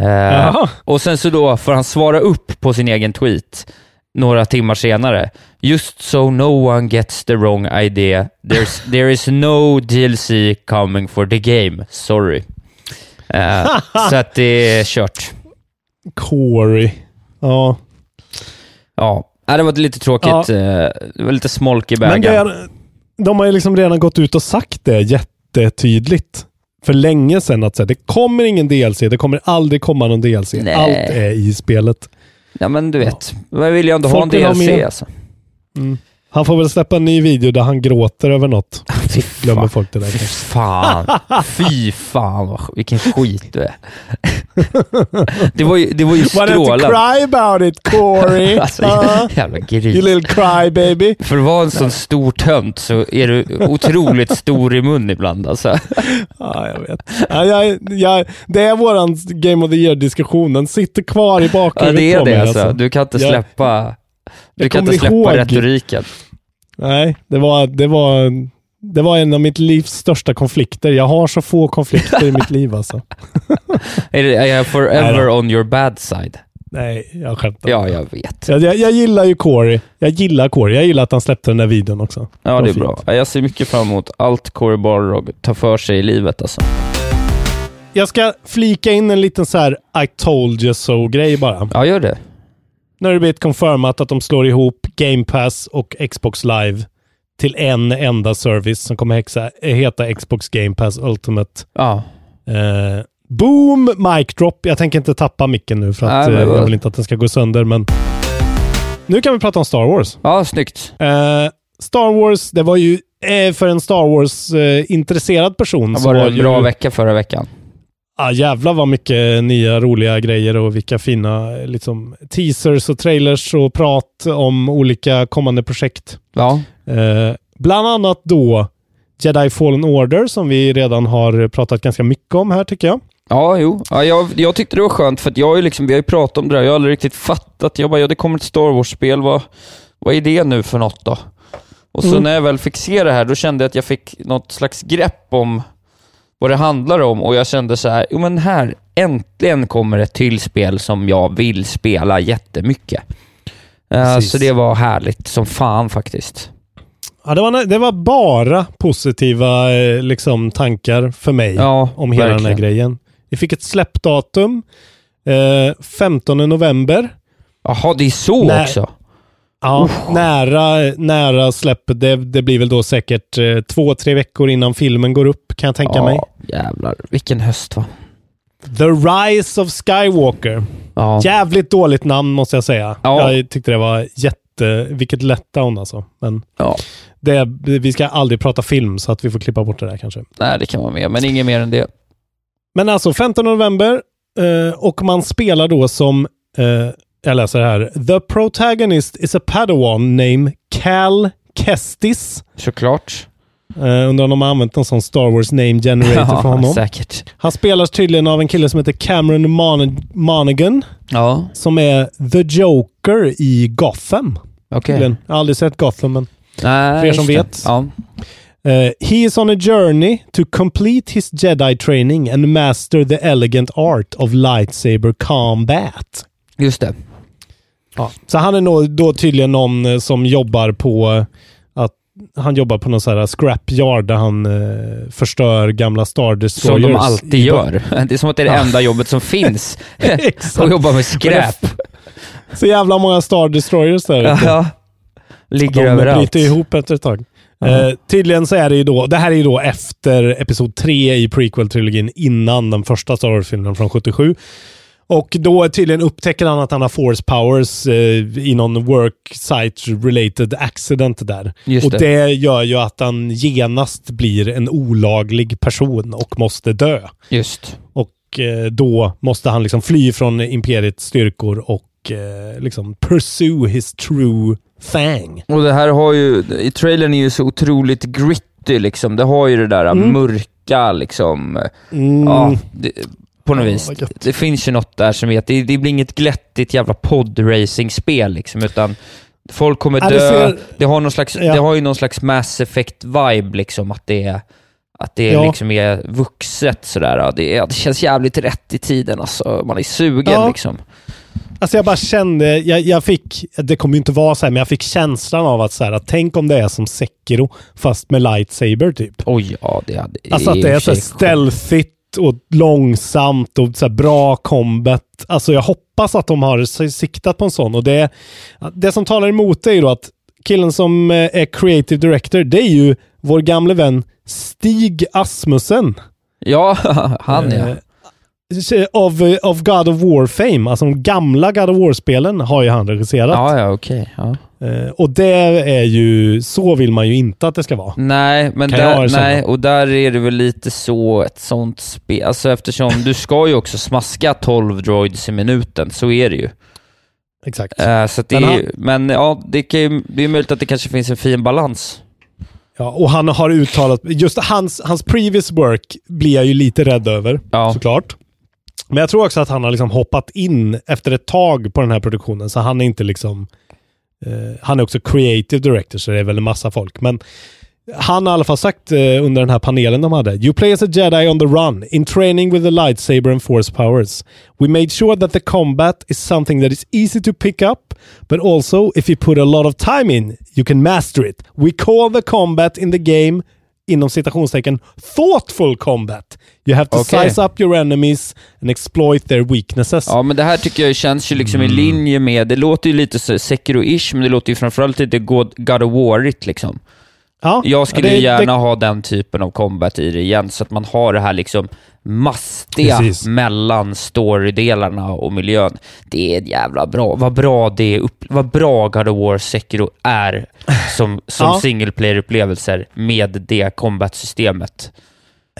Eh, och sen så då får han svara upp på sin egen tweet några timmar senare. Just so no one gets the wrong idea. There's, there is no DLC coming for the game. Sorry. Eh, så att det är kört. Corey. Ja. Ja, Nej, det var lite tråkigt. Ja. eh, Det var lite smolk i Men bägaren. de har ju liksom redan gått ut och sagt det jättetydligt. För länge sedan att säga, det kommer ingen DLC, det kommer aldrig komma någon DLC. Nej. Allt är i spelet. Ja, men du vet. Jag vill ju ändå ha en Folk vill ha DLC mer. Alltså. Han får väl släppa en ny video där han gråter över något. Fy Glömmer fan. folk det där. Fy fan. Fy fan vad, vilken skit du är. Det var ju, det var ju Why don't you strålande. cry about it Corey? Alltså, jävla you gris. little cry baby. För att vara en sån stor tönt så är du otroligt stor i mun ibland alltså. Ja, jag vet. Ja, jag, jag, det är våran Game of the Year-diskussion. Den sitter kvar i Ja, bakhuvudet det är på mig. det alltså. Du kan inte släppa, du kan inte släppa ihåg. retoriken. Nej, det var, det var Det var en av mitt livs största konflikter. Jag har så få konflikter i mitt liv alltså. Är det, är jag forever on your bad side? Nej, jag skämtar. Ja, jag vet. Jag, jag, jag gillar ju Corey. Jag gillar Corey. Jag gillar att han släppte den där videon också. Ja, var det är fint. bra. Ja, Jag ser mycket fram emot allt Corey Barlog tar för sig i livet alltså. Jag ska flika in en liten så här I told you so-grej bara. Ja, gör det. Nu har det blivit confirmat att de slår ihop Game Pass och Xbox Live till en enda service som kommer hexa, heta Xbox Game Pass Ultimate. Ja. Eh, boom! Mic drop. Jag tänker inte tappa micken nu för att Nej, eh, jag vill inte att den ska gå sönder, men nu kan vi prata om Star Wars. Ja, snyggt. Eh, Star Wars, det var ju eh, för en Star Wars-intresserad person Det var var en ju... bra vecka förra veckan. Ah, jävlar vad mycket nya roliga grejer och vilka fina liksom, teasers och trailers och prat om olika kommande projekt. Ja. Eh, bland annat då Jedi Fallen Order som vi redan har pratat ganska mycket om här tycker jag. Ja, jo. Ja, jag, jag tyckte det var skönt för att jag liksom, vi har ju pratat om det där, jag har aldrig riktigt fattat. Jag bara, ja det kommer ett Star Wars-spel, vad, vad är det nu för något då? Och så Mm. när jag väl fick se det här, då kände jag att jag fick något slags grepp om vad det handlar om och jag kände så här, jo men här, äntligen kommer ett till spel som jag vill spela jättemycket. Precis. så det var härligt som fan faktiskt. Ja, det, var, det var bara positiva eh, liksom, tankar för mig Ja, om hela den här verkligen. grejen. Vi fick ett släppdatum eh, 15 november. Jaha, det är så Nej. också? Ja, nära, nära släppet. Det, det blir väl då säkert eh, två, tre veckor innan filmen går upp kan jag tänka ja, mig. jävlar. Vilken höst va? The Rise of Skywalker. Ja. Jävligt dåligt namn måste jag säga. Ja. Jag tyckte det var jätte... Vilket letdown alltså. Men ja. det, vi ska aldrig prata film så att vi får klippa bort det där kanske. Nej, det kan vara med, men inget mer än det. Men alltså 15 november eh, och man spelar då som, eh, jag läser här, The protagonist is a padawan named Cal Kestis. Såklart. Uh, undrar om de har använt någon sån Star Wars name generator för honom. säkert. Han spelas tydligen av en kille som heter Cameron Mon- Monaghan Ja, som är The Joker i Gotham. okej. Tydligen. Jag har aldrig sett Gotham men Nej, För er som vet. Ja. Uh, he is on a journey to complete his Jedi training and master the elegant art of lightsaber combat. Just det. Ja. Så han är nog då tydligen någon eh, som jobbar på eh, att han jobbar på någon sån här scrapyard där han eh, förstör gamla Star Destroyers. Som de alltid gör. Det är som att det är det enda jobbet som finns. Att jobba med skräp. Så jävla många Star Destroyers där ute. Ja. Ligger De överallt. bryter ihop efter ett tag. Ja. Eh, tydligen så är det ju då, det här är ju då efter Episod 3 i prequel-trilogin innan den första Star Wars-filmen från 77. Och då tydligen upptäcker han att han har force powers eh, i någon work site related accident där. Just och det. det. gör ju att han genast blir en olaglig person och måste dö. Just. Och eh, då måste han liksom fly från Imperiets styrkor och eh, liksom pursue his true thang. Och det här har ju, i trailern är ju så otroligt gritty liksom. Det har ju det där Mm. mörka liksom. Mm. Ja, det, på något Ja, vis. Det finst ju något där som att det, det blir inget glättigt jävla podracing-spel liksom, utan folk kommer Ja, dö. det Det, ser- har någon slags, Ja. det har ju någon slags Mass Effect-vibe liksom, att det är att det Ja. liksom är vuxet sådär. Ja, det, det känns jävligt rätt i tiden alltså. Man är sugen Ja. liksom. Alltså jag bara kände, jag, jag fick, det kommer ju inte vara så här, men jag fick känslan av att så här, att tänk om det är som Sekiro fast med lightsaber typ. Oj, ja det hade... Alltså att det är så stealthigt och långsamt och så bra combat. Alltså jag hoppas att de har siktat på en sån och det, det som talar emot det är ju då att killen som eh, är creative director, det är ju vår gamle vän Stig Asmussen. Ja, han ja. Av, av God of War fame, alltså de gamla God of War-spelen har ju han regisserat. Ja, ja, okej. Ja. Eh, och det är ju, så vill man ju inte att det ska vara. Nej, men där, nej, och där är det väl lite så, ett sånt spel, alltså eftersom du ska ju också smaska 12 droids i minuten, så är det ju. Exakt. Eh, så det Men är, han- ju- men ja, det, kan ju, det är möjligt att det kanske finns en fin balans. Ja, och han har uttalat, just hans, hans previous work blir jag ju lite rädd över, Ja. såklart. Men jag tror också att han har liksom hoppat in efter ett tag på den här produktionen, så han är inte liksom... Eh, han är också creative director, så det är väl en massa folk. Men han har i alla fall sagt eh, under den här panelen de hade. You play as a jedi on the run, in training with the lightsaber and force powers. We made sure that the combat is something that is easy to pick up, but also if you put a lot of time in, you can master it. We call the combat in the game inom citationstecken thoughtful combat. You have to Okej. size up your enemies and exploit their weaknesses. Ja, men det här tycker jag känns ju liksom i linje med, det låter ju lite Sekiro-ish, men det låter ju framförallt lite God of War-igt liksom. Ja, Jag skulle det- gärna det- ha den typen av combat i det igen, så att man har det här liksom mastiga Precis. mellan storydelarna och miljön. Det är jävla bra. Vad bra det är upp, vad bra God of War Sekiro är som, som Ja. single player-upplevelser med det combat-systemet.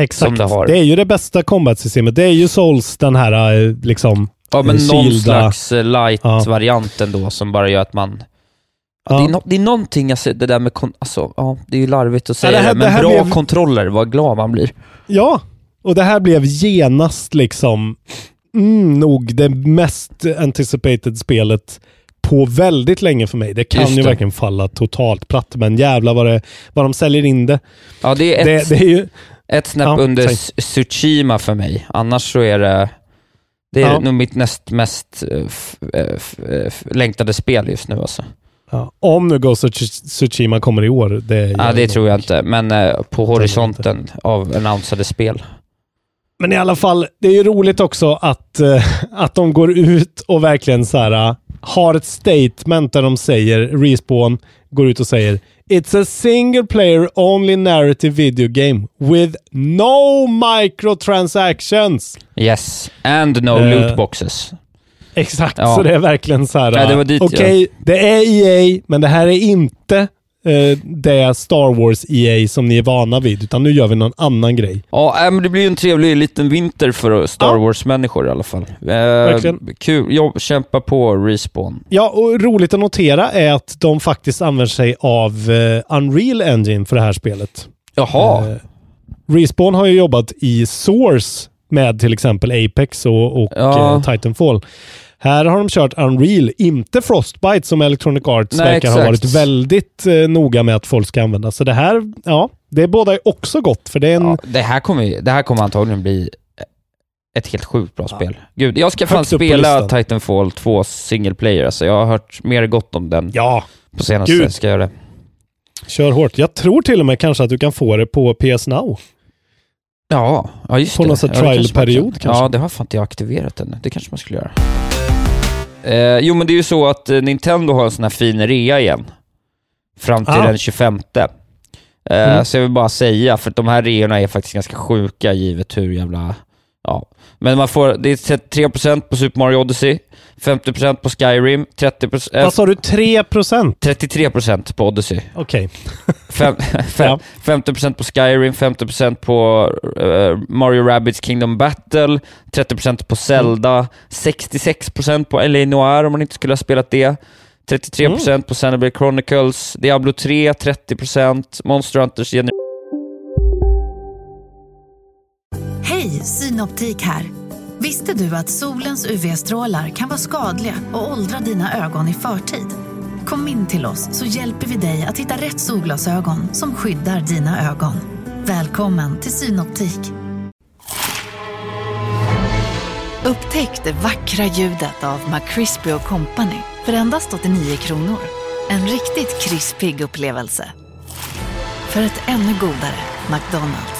Exakt. det. Det är ju det bästa combat-systemet. Det är ju Souls, den här eh, liksom... Ja, men eh, någon kylda- slags eh, Ja. light-varianten då som bara gör att man... Ja. Det, är no, det är någonting, alltså, det där med... Kon, alltså, ja, det är ju larvigt att säga det det, här- men det här bra blev- kontroller, vad glad man blir. Ja, och det här blev genast liksom mm, nog det mest anticipated spelet på väldigt länge för mig. Det kan Just ju det. verkligen falla totalt platt, men jävla vad, det, vad de säljer in det. Ja, det är ett, Det, det är ju... ett snäpp Ja, under. S- Tsushima för mig. Annars så är det... Det är Ja. nog mitt näst mest eh, eh, eh, längtade spel just nu alltså. Ja, om nu Ghost of Tsu- Tsushima kommer i år. Det, Ja, det tror jag inte, men eh, på horisonten av annonsade spel. Men i alla fall, det är ju roligt också att, eh, att de går ut och verkligen så här, eh, har ett statement där de säger, Respawn går ut och säger It's a single player only narrative video game with no microtransactions. Yes, and no Eh, lootboxes. Exakt, Ja. så det är verkligen så här. Ja, dit Okej, det är EA, men det här är inte eh, det Star Wars EA som ni är vana vid, utan nu gör vi någon annan grej. Ja, äh, men det blir ju en trevlig liten vinter för Star Ja. Wars-människor i alla fall. Eh, Verkligen. Kul. Jobb, kämpa på Respawn. Ja, och roligt att notera är att de faktiskt använder sig av eh, Unreal Engine för det här spelet. Jaha. Eh, Respawn har ju jobbat i Source med till exempel Apex och, och Ja. eh, Titanfall. Här har de kört Unreal, inte Frostbite som Electronic Arts Nej, verkar ha varit väldigt eh, noga med att folk ska använda. Så det här, ja, det båda är också gott för det är en... Ja, det, här kommer, det här kommer antagligen bli ett helt sjukt bra spel. Gud, jag ska fan på spela. Titanfall 2 single player. Alltså, jag har hört mer gott om den Ja, på senaste. Gud. Ska jag göra det. kör hårt. Jag tror till och med kanske att du kan få det på PS Now. Ja, ja just På det. någon Ja, kanske man trial-period kan. kanske. Ja, det har fan inte jag aktiverat ännu. Det kanske man skulle göra. Eh, jo, men det är ju så att eh, Nintendo har en sån här fin rea igen. Fram till Ah. den 25. Eh, Mm. Så jag vill bara säga, för de här reorna är faktiskt ganska sjuka givet hur jävla... Ja. Men man får, det är 3% på Super Mario Odyssey, 50% på Skyrim, 30%, eh, Vad sa du? 3%? 33% på Odyssey. Okej. Fem, fem, Ja. 50% på Skyrim, 50% på eh, Mario Rabbids Kingdom Battle, 30% på Zelda, 66% på LA Noir om man inte skulle ha spelat det, 33% på Xenoblade Chronicles, Diablo 3, 30%, Monster Hunters Gener- Hej, Synoptik här. Visste du att solens UV-strålar kan vara skadliga och åldra dina ögon i förtid? Kom in till oss så hjälper vi dig att hitta rätt solglasögon som skyddar dina ögon. Välkommen till Synoptik. Upptäck det vackra ljudet av McCrispy Company för endast 89 kronor. En riktigt krispig upplevelse. För ett ännu godare McDonalds.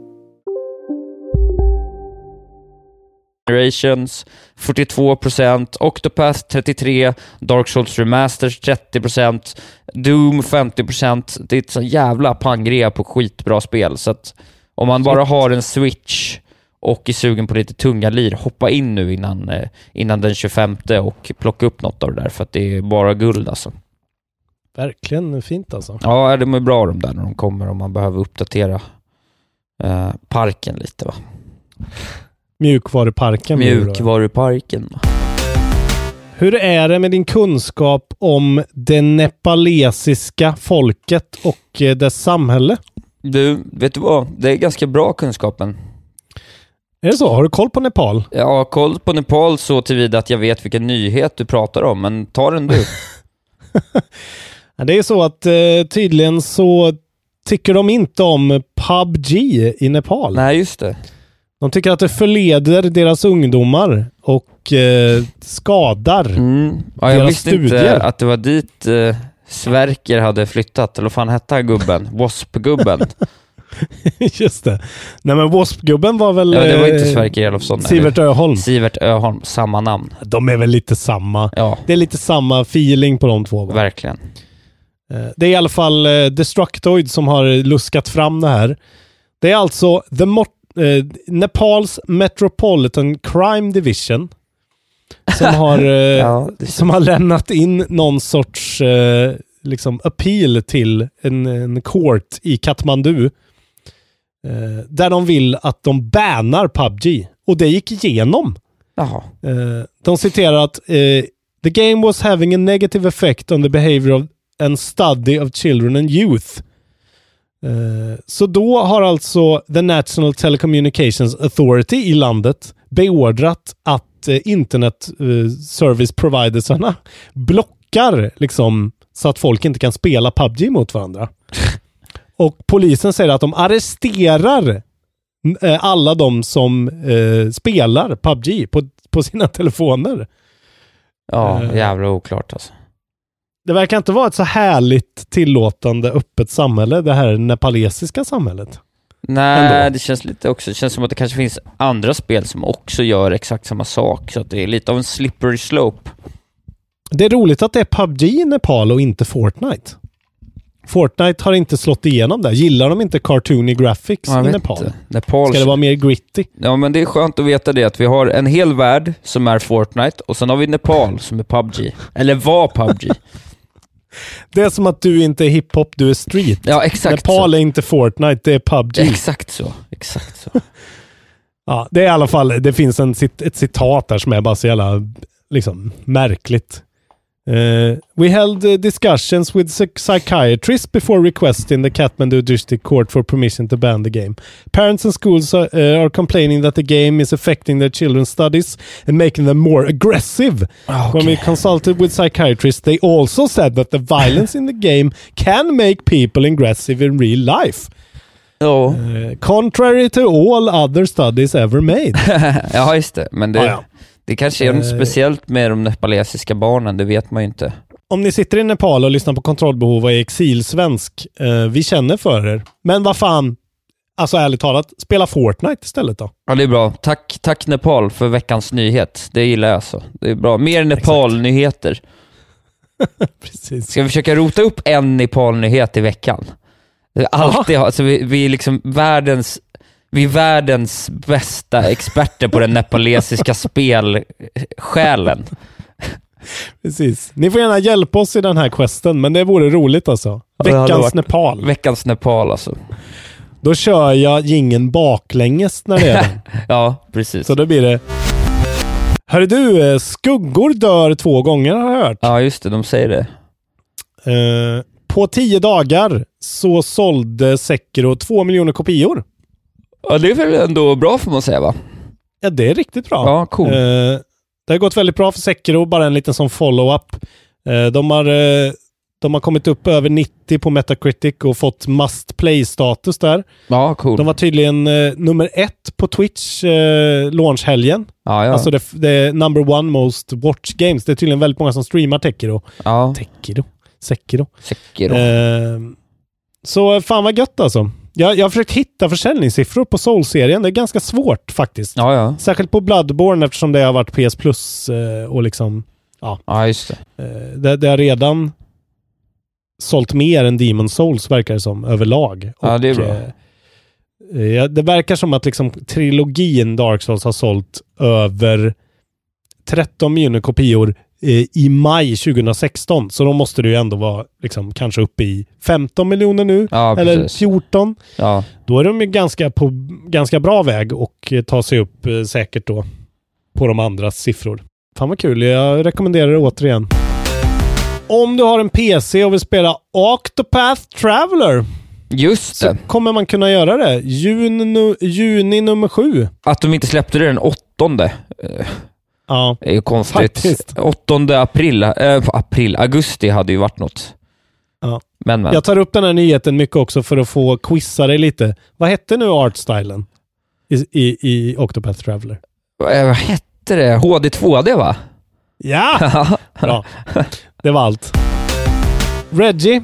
Generations 42%, Octopath 33%, Dark Souls Remasters 30%, Doom 50%. Det är ett så jävla pangrea på skitbra spel. Så att om man bara har en Switch och är sugen på lite tunga lir, hoppa in nu innan, eh, innan den 25 och plocka upp något av det där, för att det är bara guld alltså. Verkligen fint alltså. Ja, de är bra de där när de kommer om man behöver uppdatera eh, parken lite va. Mjukvaruparken. Mjukvaruparken. Hur är det med din kunskap om det nepalesiska folket och eh, dess samhälle? Du, vet du vad? Det är ganska bra kunskapen. Är det så? Har du koll på Nepal? Jag har koll på Nepal så tillvida att jag vet vilken nyhet du pratar om, men ta den du. Det är så att eh, tydligen så tycker de inte om PubG i Nepal. Nej, just det. De tycker att det förleder deras ungdomar och eh, skadar Mm. Ja, jag deras visste studier. inte att det var dit eh, Sverker hade flyttat, eller vad fan hette han gubben? W.A.S.P-gubben. Just det. Nej men W.A.S.P-gubben var väl... Ja, det var inte eh, Sverker Elofsson. Sivert? Öholm. Sivert Öholm, samma namn. De är väl lite samma. Ja, Det är lite samma feeling på de två. Va? verkligen. Eh, Det är i alla fall eh, Destructoid som har luskat fram det här. Det är alltså the Mo- eh, Nepals Metropolitan Crime Division som har, eh, Ja, som har lämnat in någon sorts eh, liksom appeal till en, en court i Kathmandu. Eh, där de vill att de bannar PubG. Och det gick igenom. Jaha. Eh, de citerar att eh, “The game was having a negative effect on the behavior of and study of children and youth”. Eh, så då har alltså the National Telecommunications Authority i landet beordrat att eh, internet eh, service providersarna blockar liksom så att folk inte kan spela PubG mot varandra. Och polisen säger att de arresterar alla de som eh, spelar PubG på, på sina telefoner. Ja, jävla oklart alltså. Det verkar inte vara ett så härligt tillåtande öppet samhälle, det här nepalesiska samhället. Nej, Ändå. det känns lite också, det känns som att det kanske finns andra spel som också gör exakt samma sak, så att det är lite av en slippery slope. Det är roligt att det är PubG i Nepal och inte Fortnite. Fortnite har inte slått igenom där. Gillar de inte cartoony graphics Ja, i Nepal? inte. Nepal Ska det vara mer gritty? Ja, men det är skönt att veta det, att vi har en hel värld som är Fortnite, och sen har vi Nepal som är PubG. Eller var PubG. Det är som att du inte är hiphop, du är street. Ja, exakt Nepal så. är inte Fortnite, det är PubG. Exakt så. Exakt så. Ja, det är i alla fall, det finns en, ett citat där som är bara så jävla liksom, märkligt. Eh, we held uh, discussions with psychiatrists before requesting the Kathmandu District Court for permission to ban the game. Parents and schools uh, are complaining that the game is affecting their children's studies and making them more aggressive. When we consulted with psychiatrists, they also said that the violence in the game can make people aggressive in real life. Eh, contrary to all other studies ever made. ja, just det. Men det, Ja, ja. Det kanske är något Eh. speciellt med de nepalesiska barnen, det vet man ju inte. Om ni sitter i Nepal och lyssnar på Kontrollbehov och är exilsvensk, eh, vi känner för er. Men vad fan, alltså ärligt talat, spela Fortnite istället då. Ja, det är bra. Tack, tack Nepal för veckans nyhet. Det gillar jag så. Det är bra. Mer Nepal-nyheter. Precis. Ska vi försöka rota upp en Nepal-nyhet i veckan? Alltid ha, alltså vi, vi är liksom världens, vi är världens bästa experter på den nepalesiska spelsjälen. Precis. Ni får gärna hjälpa oss i den här questen, men det vore roligt alltså. Veckans Nepal. Veckans Nepal alltså. Då kör jag gingen baklänges när det är den. Ja, precis. Så då blir det... Hörru du, eh, skuggor dör två gånger har jag hört. Ja, just det. De säger det. Eh, på tio dagar så sålde Sekiro två miljoner kopior. Ja, det är väl ändå bra får man säga va? Ja, det är riktigt bra. Ja, cool. Eh, det har gått väldigt bra för Sekiro, bara en liten sån follow-up. Eh, de, har, eh, de har kommit upp över 90 på Metacritic och fått must play-status där. Ja, cool. De var tydligen eh, nummer ett på Twitch eh, launchhelgen. Ja, ja. Alltså det, det är number one most watch games. Det är tydligen väldigt många som streamar Tekiro. ja. Tekiro? Sekiro? Sekiro. Eh, så fan vad gött alltså. Jag, jag har försökt hitta försäljningssiffror på Soul-serien. Det är ganska svårt faktiskt. Ja, ja. Särskilt på Bloodborne eftersom det har varit PS Plus eh, och liksom, Ja, just det. eh, det, det har redan sålt mer än Demon Souls verkar det som överlag. Ja, det är bra. eh, eh, ja, det verkar som att liksom trilogin Dark Souls har sålt över 13 miljoner kopior i maj 2016. Så då måste det ju ändå vara liksom, kanske uppe i 15 miljoner nu. Ja, eller precis. 14. Ja. Då är de ju ganska på ganska bra väg och eh, ta sig upp eh, säkert då på de andras siffror. Fan vad kul. Jag rekommenderar det återigen. Om du har en PC och vill spela Octopath Traveler Just så det. kommer man kunna göra det. Juni, juni nummer sju. Att de inte släppte det den åttonde Ja, är ju konstigt. Faktiskt. Åttonde april, äh, april, augusti hade ju varit något. Ja. Men men. jag tar upp den här nyheten mycket också för att få quizza dig lite. Vad hette nu artstylen i, i, i Octopath Traveler? Eh, vad hette det? HD2D va? Ja! Bra. Det var allt. Reggie.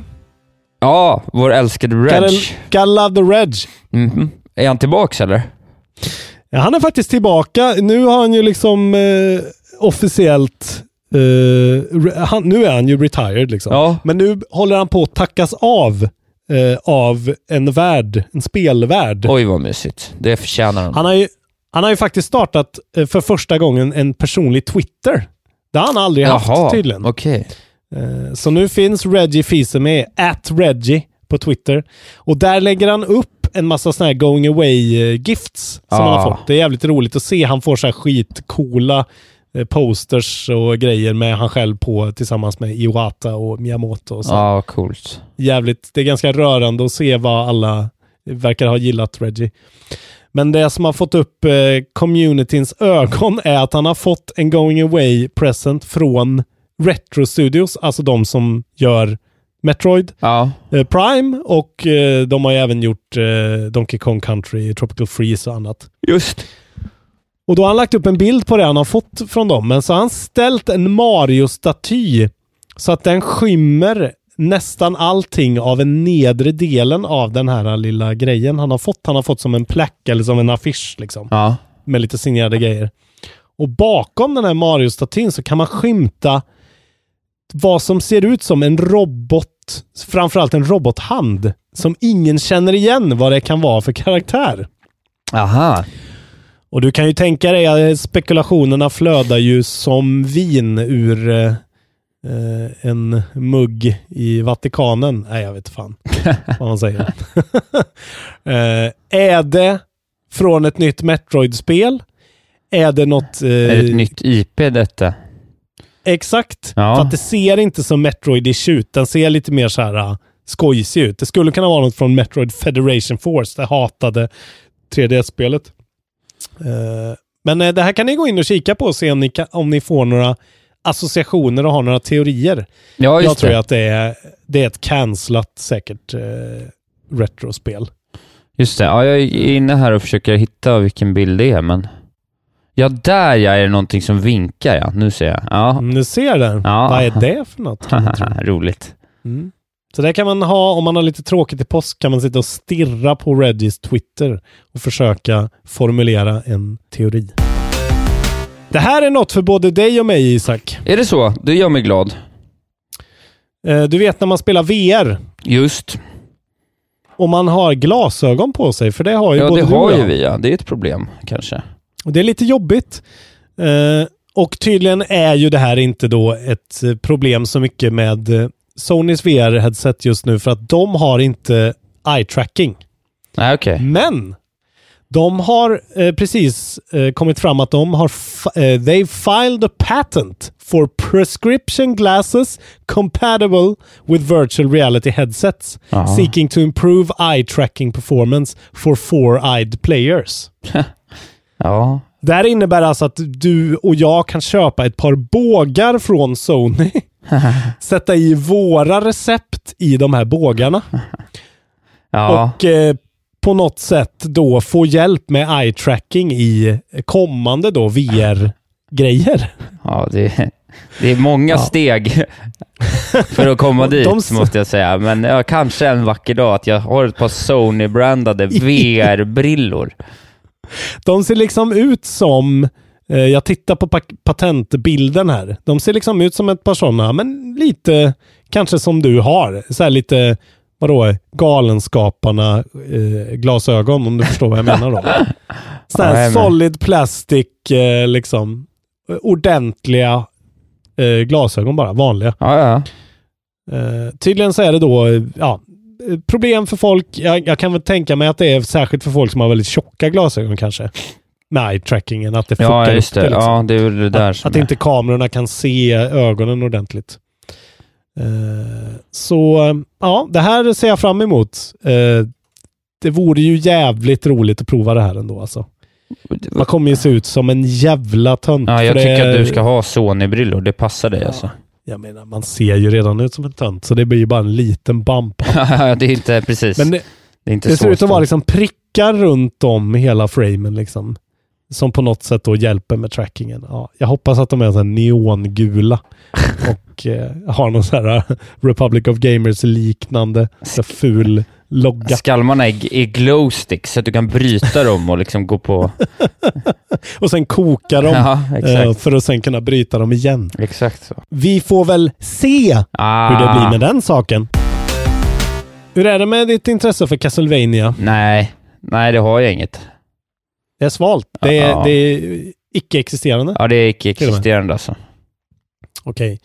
ja, vår älskade Gotta, Reg. gotta love the Reg. Mhm. Är han tillbaks eller? Ja, han är faktiskt tillbaka. Nu har han ju liksom eh, officiellt... eh, re- han, nu är han ju retired liksom. Ja. Men nu håller han på att tackas av eh, av en värld, en spelvärld. Oj vad mysigt. Det förtjänar han. Han har ju, han har ju faktiskt startat eh, för första gången en personlig Twitter. Det har han aldrig haft tydligen. okej. Eh, Så nu finns Reggie Fise med, at Reggie på Twitter. Och där lägger han upp en massa sådana här going away-gifts som han Ah. har fått. Det är jävligt roligt att se. Han får så här skitcoola eh, posters och grejer med han själv på tillsammans med Iwata och Miyamoto. Och så. Ja, vad coolt. Jävligt, det är ganska rörande att se vad alla verkar ha gillat Reggie. Men det som har fått upp eh, communityns ögon är att han har fått en going away present från Retro Studios, alltså de som gör Metroid Ja. eh, Prime och eh, de har ju även gjort eh, Donkey Kong Country, Tropical Freeze och annat. Just. Och då har han lagt upp en bild på det han har fått från dem. Men så har han ställt en Mario-staty så att den skymmer nästan allting av den nedre delen av den här lilla grejen han har fått. Han har fått som en plack eller som en affisch liksom. Ja. Med lite signerade grejer. Och bakom den här Mario-statyn så kan man skymta vad som ser ut som en robot, framförallt en robothand, som ingen känner igen vad det kan vara för karaktär. Aha. Och du kan ju tänka dig att spekulationerna flödar ju som vin ur eh, eh, en mugg i Vatikanen. Nej, jag vet fan vad man säger. eh, är det från ett nytt Metroid-spel? Är det något... Eh, Är det ett nytt IP detta? Exakt. Ja. För att det ser inte som Metroid-ish ut. Den ser lite mer så här uh, skojsig ut. Det skulle kunna vara något från Metroid Federation Force, det hatade 3DS-spelet. Eh, men eh, det här kan ni gå in och kika på och se om ni, kan, om ni får några associationer och har några teorier. Ja, Jag tror det. att det är, det är ett cancelat säkert eh, retrospel. Just det. Ja, jag är inne här och försöker hitta vilken bild det är, men... Ja, där ja, är det någonting som vinkar ja. Nu ser jag. Ja. Mm, Du ser den. Ja. Vad är det för något? Roligt. Mm. Så det kan man ha, om man har lite tråkigt i påsk, kan man sitta och stirra på Reggies Twitter och försöka formulera en teori. Det här är något för både dig och mig, Isak. Är det så? Det gör mig glad. Eh, Du vet när man spelar VR Just. och man har glasögon på sig, för det har ju Ja, både det du och har ju jag. vi ja. Det är ett problem, kanske. Och det är lite jobbigt. Eh, och tydligen är ju det här inte då ett eh, problem så mycket med eh, Sonys VR-headset just nu, för att de har inte eye-tracking. Nej, okej. Men de har eh, precis eh, kommit fram att de har eh, they filed a patent for prescription glasses compatible with virtual reality headsets Aha. seeking to improve eye tracking performance for four-eyed players. Ja. Det här innebär alltså att du och jag kan köpa ett par bågar från Sony, sätta i våra recept i de här bågarna Ja. och eh, på något sätt då få hjälp med eye tracking i kommande då VR-grejer. Ja, det, det är många Ja. steg för att komma dit, De måste jag säga. Men ja, kanske en vacker dag att jag har ett par Sony-brandade VR-brillor. De ser liksom ut som, eh, jag tittar på pa- patentbilden här, de ser liksom ut som ett par sådana, men lite kanske som du har. Så här lite, vadå, galenskaparna eh, glasögon om du förstår vad jag menar då. Sådana här solid plastic, eh, liksom ordentliga eh, glasögon bara, vanliga. Ja, ja. Eh, tydligen så är det då ja, problem för folk. Jag, jag kan väl tänka mig att det är särskilt för folk som har väldigt tjocka glasögon kanske. med eye-trackingen, att det Ja, fuckar just upp det. det. Liksom. Ja, det är väl det där att som att är- inte kamerorna kan se ögonen ordentligt. Eh, så ja, det här ser jag fram emot. Eh, det vore ju jävligt roligt att prova det här ändå alltså. Man kommer ju se ut som en jävla tönt. Ja, jag tycker det- att du ska ha Sony-brillor. Det passar dig alltså. Jag menar, man ser ju redan ut som en tönt, så det blir ju bara en liten bump. det är inte precis. Men det, det det så ser ut att vara liksom prickar runt om hela framen liksom. Som på något sätt då hjälper med trackingen. Ja, jag hoppas att de är så här neongula och eh, har någon så här eh, Republic of Gamers liknande så ful logga. Skalmarna är, är glow sticks så att du kan bryta dem och liksom gå på... Och sen koka dem Ja, eh, för att sen kunna bryta dem igen. Exakt så. Vi får väl se Ah. hur det blir med den saken. Hur är det med ditt intresse för Castlevania? Nej, nej det har jag inget. Det är svalt. Det är, Ja. det är icke-existerande. Ja, det är icke-existerande alltså. Okej.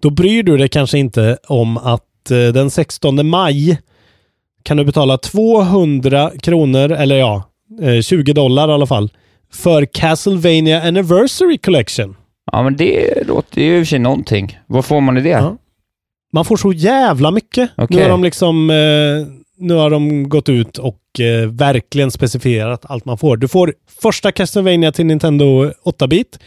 Då bryr du dig kanske inte om att eh, den 16 maj kan du betala 200 kronor, eller ja, eh, 20 dollar i alla fall, för Castlevania Anniversary Collection. Ja, men det låter ju i och för sig någonting. Vad får man i det? Ja. Man får så jävla mycket. Okej. Nu har de liksom eh, nu har de gått ut och eh, verkligen specifierat allt man får. Du får första Castlevania till Nintendo 8-bit.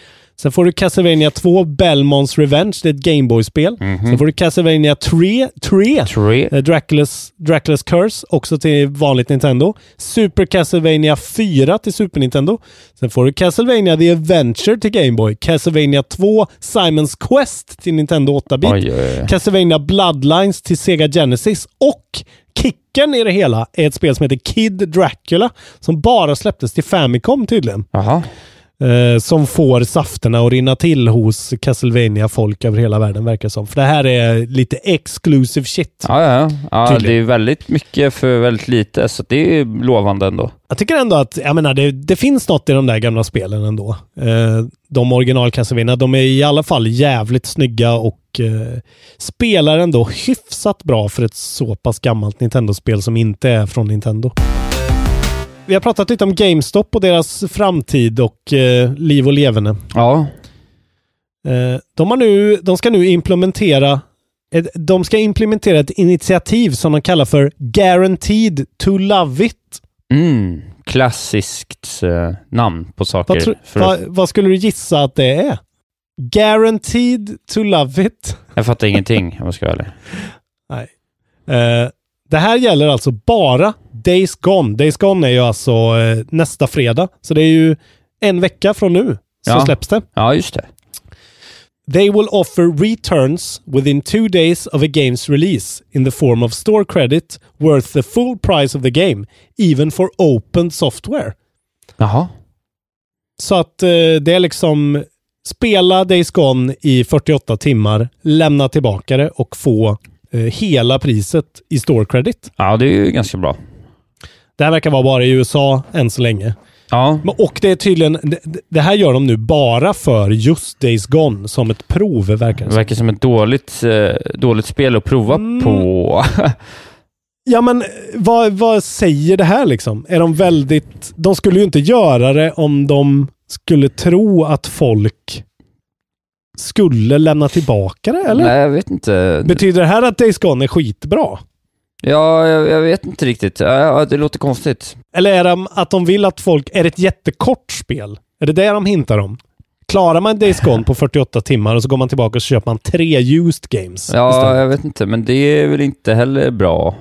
Sen får du Castlevania 2 Belmonts Revenge, det är ett Gameboy-spel. Sen får du Castlevania 3, 3, Tre. eh, Draculas, Draculas Curse, också till vanligt Nintendo. Super Castlevania 4 till Super Nintendo. Sen får du Castlevania The Adventure till Gameboy. Castlevania 2 Simons Quest till Nintendo 8-bit. Oj, oj, oj. Castlevania Bloodlines till Sega Genesis och kicken i det hela är ett spel som heter Kid Dracula som bara släpptes till Famicom tydligen. Jaha. Eh, som får safterna att rinna till hos Castlevania folk över hela världen verkar som. För det här är lite exclusive shit. Ja, ja, ja. ja det är väldigt mycket för väldigt lite, så det är lovande ändå. Jag tycker ändå att, jag menar, det, det finns något i de där gamla spelen ändå. Eh, de original Castlevania, de är i alla fall jävligt snygga och eh, spelar ändå hyfsat bra för ett så pass gammalt Nintendo-spel som inte är från Nintendo. Vi har pratat lite om GameStop och deras framtid och eh, liv och leverne. Ja. Eh, de, har nu, de ska nu implementera ett, de ska implementera ett initiativ som de kallar för Guaranteed to Love It. Mm. Klassiskt eh, namn på saker. Vad, tro, för vad, skulle du gissa att det är? Guaranteed to love it. Jag fattar ingenting om jag ska vara ärlig. Nej. Eh, det här gäller alltså bara Days Gone. Days Gone är ju alltså eh, nästa fredag. Så det är ju en vecka från nu så Ja. släpps det. Ja, just det. They will offer returns within two days of a game's release in the form of store credit worth the full price of the game, even for open software. Jaha. Så att eh, det är liksom spela Days Gone i 48 timmar, lämna tillbaka det och få hela priset i store credit. Ja, det är ju ganska bra. Det här verkar vara bara i USA än så länge. Ja. Men- Och det är tydligen, det, det här gör de nu bara för just Days Gone som ett prov verkar det som. verkar som ett dåligt, eh, dåligt spel att prova Mm. på. Ja men eh, vad, vad säger det här liksom? Är de väldigt... De skulle ju inte göra det om de skulle tro att folk skulle lämna tillbaka det, eller? Nej, jag vet inte. Betyder det här att Days Gone är skitbra? Ja, jag, jag vet inte riktigt. Ja, det låter konstigt. Eller är det att de vill att folk... Är det ett jättekort spel? Är det det de hintar om? Klarar man Days Gone på 48 timmar och så går man tillbaka och så köper man tre used games Ja, istället? jag vet inte, men det är väl inte heller bra.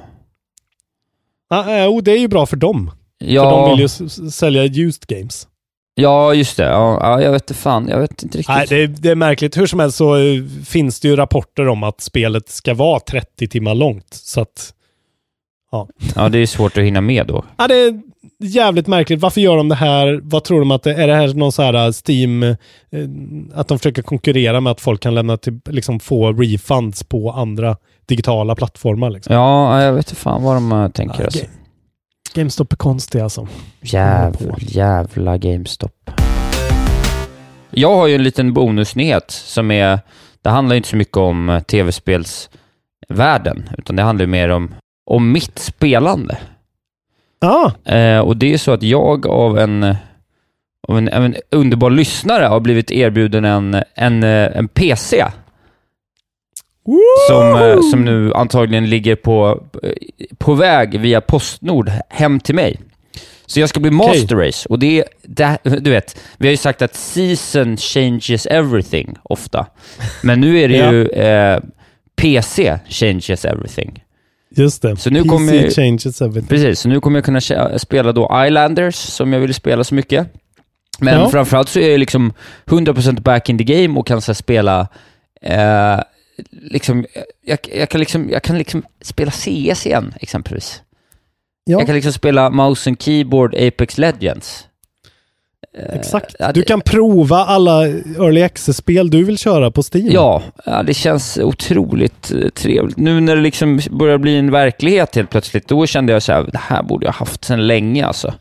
Ah, eh, jo, det är ju bra för dem. Ja, För de vill ju sälja used games. Ja just det. Ja, ja, jag vet inte fan. Jag vet inte riktigt. Nej, det, är- det är märkligt. Hur som helst så eh, finns det ju rapporter om att spelet ska vara 30 timmar långt. Så att... Ja, det är svårt att hinna med då. Ja, det är jävligt märkligt. Varför gör de det här? Vad tror de att det är? det här någon så här eh, Steam, eh, att de försöker konkurrera med att folk kan lämna till, liksom få refunds på andra digitala plattformar liksom? Ja, jag vet inte fan vad de tänker Ja, alltså. Ga- GameStop är konstiga alltså. Jävla, jävla GameStop. Jag har ju en liten bonusnyhet som är, det handlar inte så mycket om tv-spelsvärlden, utan det handlar mer om, om mitt spelande. Ja, Eh, och det är så att jag av en, av en, av en underbar lyssnare har blivit erbjuden en, en, eh, en PC. Som, eh, som nu antagligen ligger på, eh, på väg via Postnord hem till mig. Så jag ska bli Master Race och det det, du vet, vi har ju sagt att season changes everything ofta. Men nu är det Ja. ju eh, PC changes everything. Just det. Så nu PC kommer jag- changes everything. Precis, så nu kommer jag kunna spela då Islanders som jag ville spela så mycket. Men Ja. framförallt så är jag liksom 100% back in the game och kan så spela eh, liksom, jag, jag, kan liksom, jag kan liksom spela CS igen exempelvis. Ja. Jag kan liksom spela mouse and keyboard Apex Legends. Exakt. ja, Du kan prova alla Early Access-spel du vill köra på Steam. Ja, ja, det känns otroligt eh, trevligt. Nu när det liksom börjar bli en verklighet helt plötsligt, då kände jag så här, det här borde jag haft sedan länge alltså.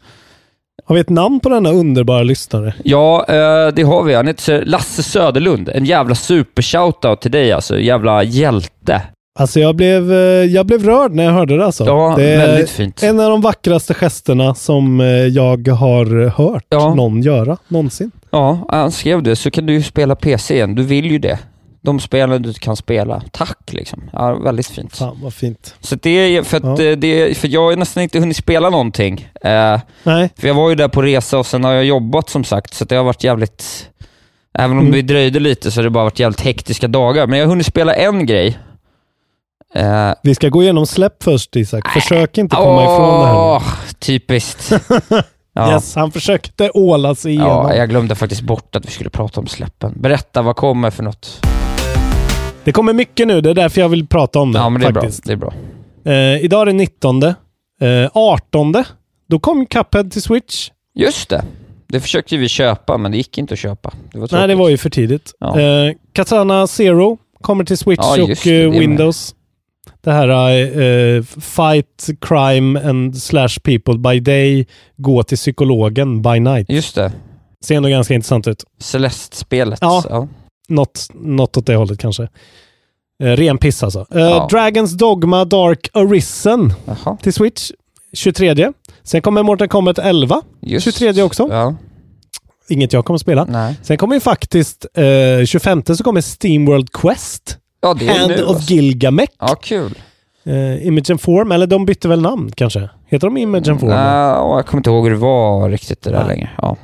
Har vi ett namn på denna underbara lyssnare? Ja, eh, det har vi. Han heter Lasse Söderlund. En jävla super-shoutout till dig alltså. Jävla hjälte. Alltså jag blev, eh, jag blev rörd när jag hörde det alltså. Ja, det är väldigt fint. En av de vackraste gesterna som eh, jag har hört Ja. någon göra någonsin. Ja, han skrev det. Så kan du ju spela PC igen. Du vill ju det. De spelen du kan spela. Tack liksom. Ja, väldigt fint. Fan vad fint. Så det är för att, Ja. eh, det för jag har nästan inte hunnit spela någonting. Eh, Nej. För jag var ju där på resa och sen har jag jobbat som sagt, så det har varit jävligt... Även om Mm. det dröjde lite så har det bara varit jävligt hektiska dagar. Men jag har hunnit spela en grej. Eh, Vi ska gå igenom släpp först Isak. Försök inte komma ifrån det här. åh, Typiskt. Ja. Yes, han försökte åla sig igenom. Ja, jag glömde faktiskt bort att vi skulle prata om släppen. Berätta, vad kommer för något? Det kommer mycket nu, det är därför jag vill prata om det. Ja, men det är bra. faktiskt. Det är bra. Eh, idag är det 19. Eh, 18. Då kom Cuphead till Switch. Just det. Det försökte vi köpa, men det gick inte att köpa. Det var Nej, det tråkigt. var ju för tidigt. Ja. Eh, Katana Zero kommer till Switch Ja, och det, eh. Windows. Det här eh, Fight Crime and Slash People by Day, gå till psykologen by night. Just det. Ser ändå ganska intressant ut. Celeste-spelet. Ja. ja. Något, något åt det hållet kanske. Eh, ren piss alltså. Eh, Ja. Dragons Dogma Dark Arisen Jaha. till Switch 23. Sen kommer Mortal Kombat 11 Just. 23 också. Ja. Inget jag kommer spela. Nej. Sen kommer ju faktiskt eh, 25 så kommer Steamworld Quest. Ja, Hand nu, of alltså. Gilgamesh. Ja, kul. Eh, Imogen Form, eller de bytte väl namn kanske? Heter de Imogen Form? Ja, jag kommer inte ihåg hur det var riktigt det där Nej. längre. Ja.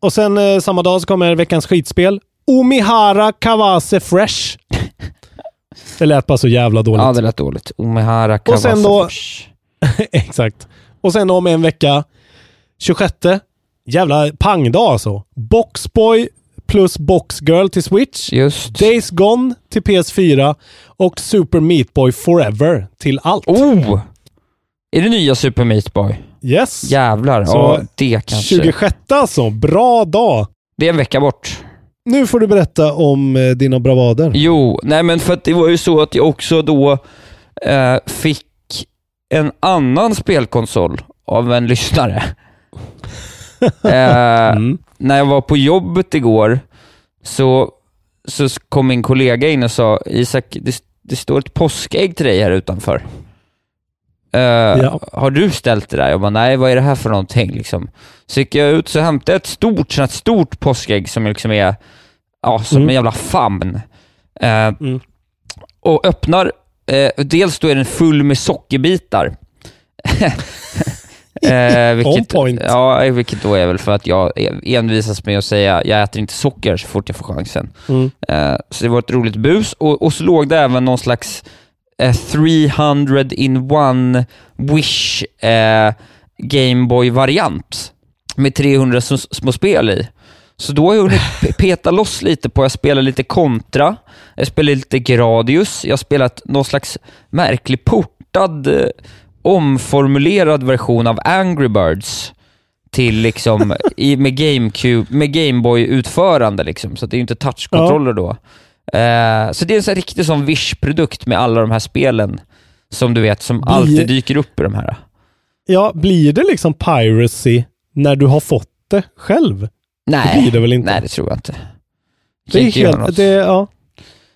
Och sen eh, samma dag så kommer veckans skitspel. Omihara Kawase Fresh. det lät bara så jävla dåligt. ja, det lät dåligt. Omihara Och sen då- Kawasafors. Exakt. Och sen om en vecka, 26. Jävla pangdag alltså. Boxboy plus Boxgirl till Switch. Just. Days Gone till PS4 och Super Meat Boy Forever till allt. Oh! Är det nya Super Meat Boy? Yes! Jävlar. Så, ja, det kanske. 26 alltså. Bra dag! Det är en vecka bort. Nu får du berätta om eh, dina bravader. Jo, nej men för att det var ju så att jag också då eh, fick en annan spelkonsol av en lyssnare. eh, Mm. När jag var på jobbet igår så, så kom min kollega in och sa Isak, det, det står ett påskägg till dig här utanför. Eh, Ja. Har du ställt det där? Jag bara, nej vad är det här för någonting? Liksom. Så gick jag ut så hämtade jag ett stort, sånt stort påskägg som liksom är ja, som Mm. en jävla famn. Eh, Mm. Och öppnar, eh, dels då är den full med sockerbitar. eh, vilket, point. Ja, vilket då är väl för att jag envisas med att säga jag äter inte socker så fort jag får chansen. Mm. Så det var ett roligt bus och, och så låg det även någon slags eh, 300 in one wish eh, Gameboy-variant med 300 s- små spel i. Så då har jag hunnit pe- peta loss lite på, jag spelar lite Contra, jag spelar lite Gradius, jag har spelat någon slags märklig portad, eh, omformulerad version av Angry Birds till liksom, i, med GameCube, med Gameboy-utförande liksom, så det är ju inte touchkontroller då. Eh, så det är en riktig sån Wish-produkt med alla de här spelen som du vet, som Blir- alltid dyker upp i de här. Ja, blir det liksom piracy när du har fått det själv? Nej, Det blir det väl inte? nej det tror jag inte. Det är helt, det, ja.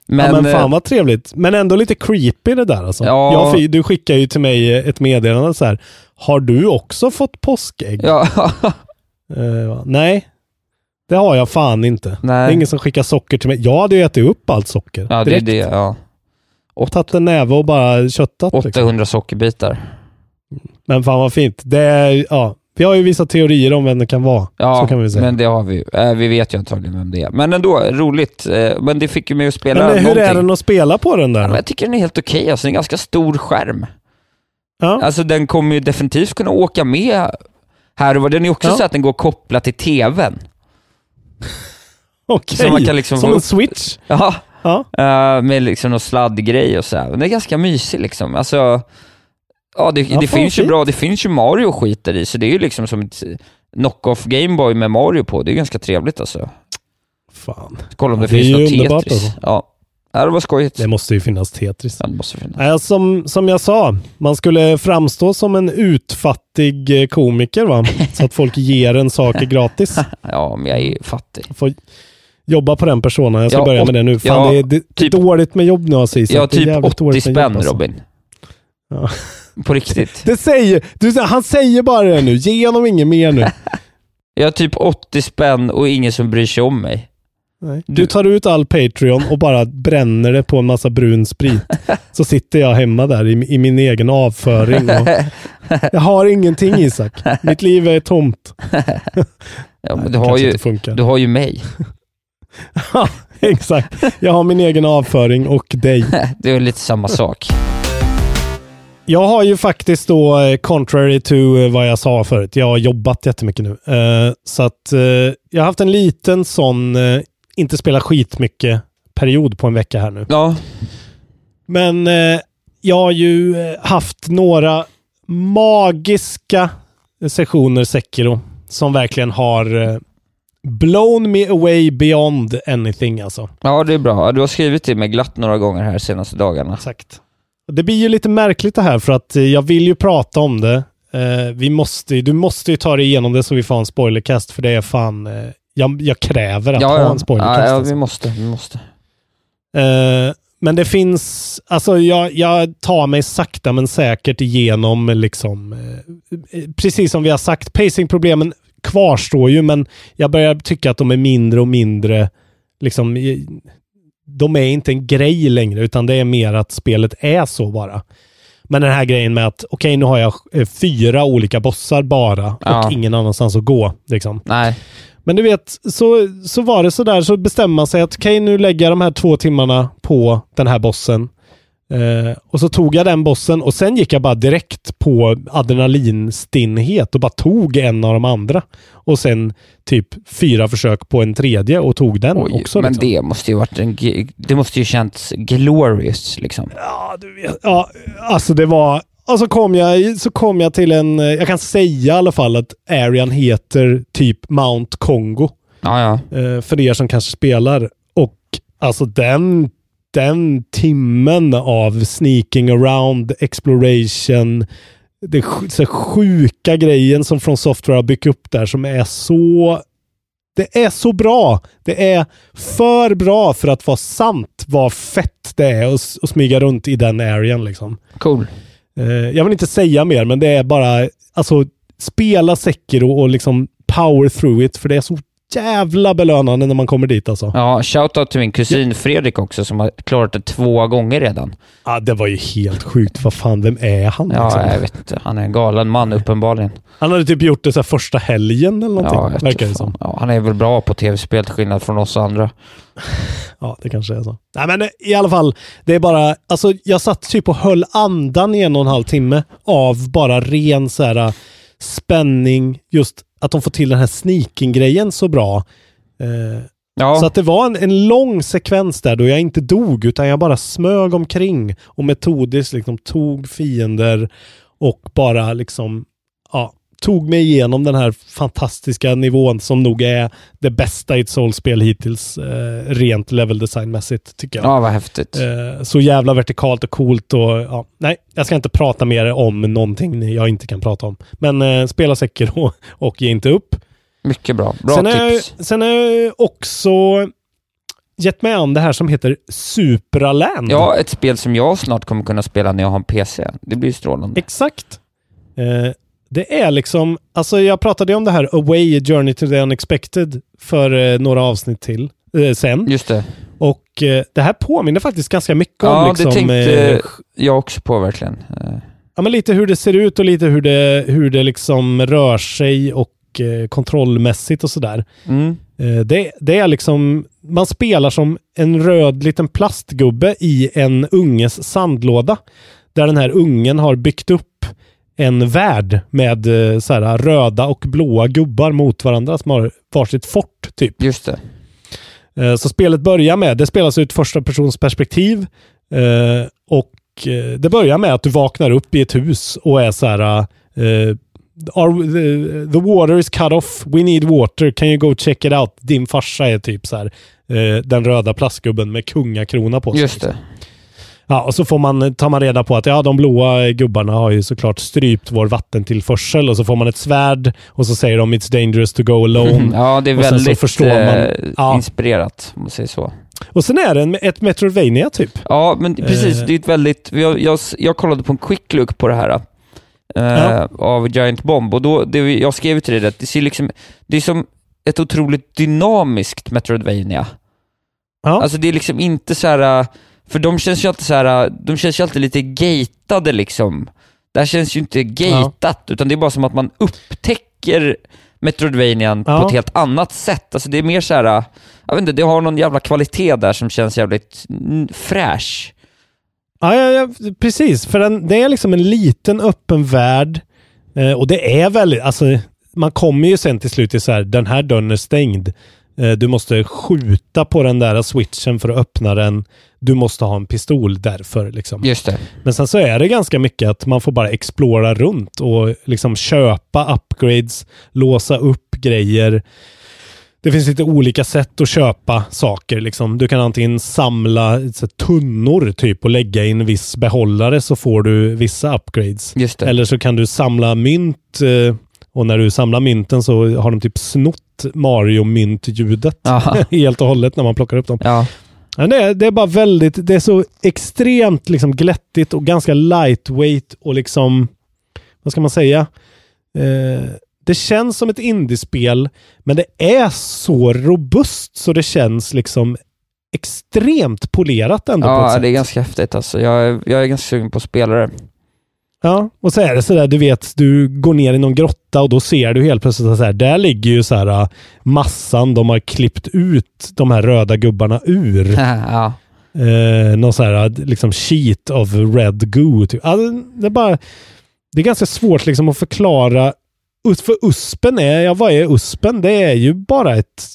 Men, ja, men fan eh, vad trevligt. Men ändå lite creepy det där alltså. Ja. Jag fi- du skickar ju till mig ett meddelande så här. Har du också fått påskägg? Ja, Eh, nej, det har jag fan inte. Det är Nej. ingen som skickar socker till mig. Jag hade ju ätit upp allt socker. Ja, det är direkt. det. Ja. Tagit en näve och bara köttat. Liksom. 800 sockerbitar. Men fan vad fint. Det är, ja, vi har ju vissa teorier om vem det kan vara. Ja, så kan vi säga. men det har vi. Eh, Vi vet ju antagligen vem det är. Men ändå, roligt. Eh, Men det fick ju mig att spela Men, eh, hur någonting. är den att spela på den där? Ja, men jag tycker den är helt okej. Alltså, det är en ganska stor skärm. Ja. Alltså den kommer ju definitivt kunna åka med här och var. Den är också Ja. så att den går kopplat till TVn. Okej, så man kan liksom som en switch. Ja, Ja. eh, med liksom någon sladdgrej och så här. Den är ganska mysig liksom. Alltså, ja det, Ja, det finns ju bra, det finns ju Mario och skit där i, så det är ju liksom som ett knock-off Gameboy med Mario på. Det är ganska trevligt alltså. Fan. Kolla om Ja, det, det är finns ju något Tetris. alltså. Ja. Ja, det var skojigt. Det måste ju finnas Tetris. Ja, det måste finnas. Nej, som, som jag sa, man skulle framstå som en utfattig eh, komiker va? Så att folk ger en saker gratis. Ja, men jag är fattig. Får jobba på den personen. Jag ska Ja, börja med det nu. Fan, ja, det är, det, typ- dåligt med jobb nu alltså, Isak. Ja, typ jävligt 80 dåligt med jobb, spänn alltså. Robin. Ja. På riktigt. Det säger, du, han säger bara det nu. Ge honom inget mer nu. Jag har typ 80 spänn och ingen som bryr sig om mig. Nej. Du tar ut all Patreon och bara bränner det på en massa brun sprit. Så sitter jag hemma där i, i min egen avföring. Och jag har ingenting Isak. Mitt liv är tomt. Ja, men Nej, du, det har ju, du har ju mig. Ja, exakt. Jag har min egen avföring och dig. Det är lite samma sak. Jag har ju faktiskt då, eh, contrary to eh, vad jag sa förut, jag har jobbat jättemycket nu. Eh, så att jag har haft en liten sån, inte spela skitmycket period på en vecka här nu. Ja, Men eh, jag har ju eh, haft några magiska sessioner Sekiro som verkligen har eh, blown me away beyond anything alltså. ja, det är bra. Du har skrivit till mig glatt några gånger här senaste dagarna. Exakt. Det blir ju lite märkligt det här för att eh, jag vill ju prata om det. Eh, vi måste, du måste ju ta dig igenom det så vi får en spoilercast för det är fan, eh, jag, jag kräver att Ja, ha en spoilercast. ja, ja vi måste. Vi måste. Eh, men det finns, alltså jag, jag tar mig sakta men säkert igenom liksom, eh, eh, precis som vi har sagt, pacingproblemen kvarstår ju men jag börjar tycka att de är mindre och mindre, liksom, de är inte en grej längre utan det är mer att spelet är så bara. Men den här grejen med att okej nu har jag fyra olika bossar bara Ja. och ingen annanstans att gå. Liksom. Nej. Men du vet, så, så var det så där, så bestämde man sig att okej, nu lägger jag de här två timmarna på den här bossen. Eh, och så tog jag den bossen och sen gick jag bara direkt på adrenalinstinnhet och bara tog en av de andra. Och sen typ fyra försök på en tredje och tog den Oj, också. men liksom. det måste ju varit en... Det måste ju känts glorious liksom. Ja, du vet. Ja, alltså det var... Och så kom, jag, så kom jag till en... eh, Jag kan säga i alla fall att arean heter typ Mount Kongo. Ja, ja. eh, för er som kanske spelar. Och alltså den, den timmen av sneaking around, exploration, det så sjuka grejen som från Software har byggt upp där som är så det är så bra. Det är för bra för att vara sant vad fett det är att smyga runt i den arean liksom. Cool. Eh, jag vill inte säga mer, men det är bara, alltså spela Sekiro och liksom power through it, för det är så jävla belönande när man kommer dit alltså. Ja, shoutout till min kusin Fredrik också som har klarat det två gånger redan. Ja, det var ju helt sjukt. Vad fan, vem är han? Ja, liksom? jag vet inte. Han är en galen man uppenbarligen. Han hade typ gjort det så här första helgen eller någonting, Ja, verkar det som. Ja, han är väl bra på tv-spel till skillnad från oss andra. Ja, det kanske är så. Nej, men i alla fall, det är bara, alltså jag satt typ och höll andan i en och en halv timme av bara ren så här spänning, just att de får till den här sneaking-grejen så bra. Eh, Ja, Så att det var en, en lång sekvens där då jag inte dog utan jag bara smög omkring och metodiskt liksom tog fiender och bara liksom tog mig igenom den här fantastiska nivån som nog är det bästa i ett soulspel hittills eh, rent level designmässigt tycker jag. ja vad häftigt. Eh, så jävla vertikalt och coolt och ja, nej, jag ska inte prata mer om någonting jag inte kan prata om. Men eh, spela Sekiro och ge inte upp. Mycket bra. Bra sen, jag, tips. sen har jag också gett mig an det här som heter Supraland. Ja, ett spel som jag snart kommer kunna spela när jag har en PC. Det blir strålande. Exakt. Eh, Det är liksom, alltså jag pratade ju om det här Away Journey to the Unexpected för eh, några avsnitt till eh, sen. Just det. Och eh, det här påminner faktiskt ganska mycket Ja, om liksom, det tänkte jag också på verkligen. Ja, men lite hur det ser ut och lite hur det, hur det liksom rör sig och kontrollmässigt och sådär. Mm. Det, det är liksom, man spelar som en röd liten plastgubbe i en unges sandlåda. Där den här ungen har byggt upp en värld med eh, så här, röda och blåa gubbar mot varandra som har varsitt fort typ. Just det. Eh, Så spelet börjar med, det spelas ut första persons perspektiv eh, och det börjar med att du vaknar upp i ett hus och är så här Are, the, water is cut off, we need water, can you go check it out? Din farsa är typ så här den röda plastgubben med kungakrona på sig. Just det. Ja, och så får man, tar man reda på att ja, de blåa gubbarna har ju såklart strypt vår vattentillförsel och så får man ett svärd och så säger de it's dangerous to go alone. Ja, det är Och väldigt förstår man- eh, Ja. inspirerat, om man säger så. Och sen är det en, ett Metroidvania typ. Ja, men precis. Eh. Det är ett väldigt... Jag, jag, jag kollade på en quick look på det här. eh, Ja. Av Giant Bomb och då, det, jag skrev till dig att det ser liksom... Det är som ett otroligt dynamiskt Metroidvania. Ja. Alltså det är liksom inte så här... För de känns ju alltid så här, de känns ju alltid lite gatade liksom. Det här känns ju inte gatat, utan det är bara som att man upptäcker Metroidvanian Ja. på ett helt annat sätt. Alltså det är mer så här, jag vet inte, det har någon jävla kvalitet där som känns jävligt fräsch. Ja, ja, ja precis. För den, det är liksom en liten öppen värld. Eh, och det är väldigt, alltså man kommer ju sen till slut till så här, den här dörren är stängd. Eh, du måste skjuta på den där switchen för att öppna den. Du måste ha en pistol därför. Liksom. Just det. Men sen så är det ganska mycket att man får bara explora runt och liksom köpa upgrades, låsa upp grejer. Det finns lite olika sätt att köpa saker. Liksom. Du kan antingen samla så, tunnor typ och lägga i en viss behållare så får du vissa upgrades. Eller så kan du samla mynt eh, och när du samlar mynten så har de typ snott Mario-mynt-ljudet helt och hållet när man plockar upp dem. Ja. Men det, är, det är bara väldigt, det är så extremt liksom glättigt och ganska lightweight och liksom, vad ska man säga? Eh, det känns som ett indiespel, men det är så robust så det känns liksom extremt polerat ändå på ett Ja, det är ganska häftigt alltså. Jag är, jag är ganska sugen på att spela det. Ja, och så är det sådär, du vet, du går ner i någon grotta och då ser du helt plötsligt att så här, där ligger ju så här äh, massan de har klippt ut de här röda gubbarna ur. ja. Eh, någon så här liksom sheet of red goo. Typ. Alltså, det, är bara, det är ganska svårt liksom att förklara. För USPen är, ja vad är USPen? Det är ju bara ett,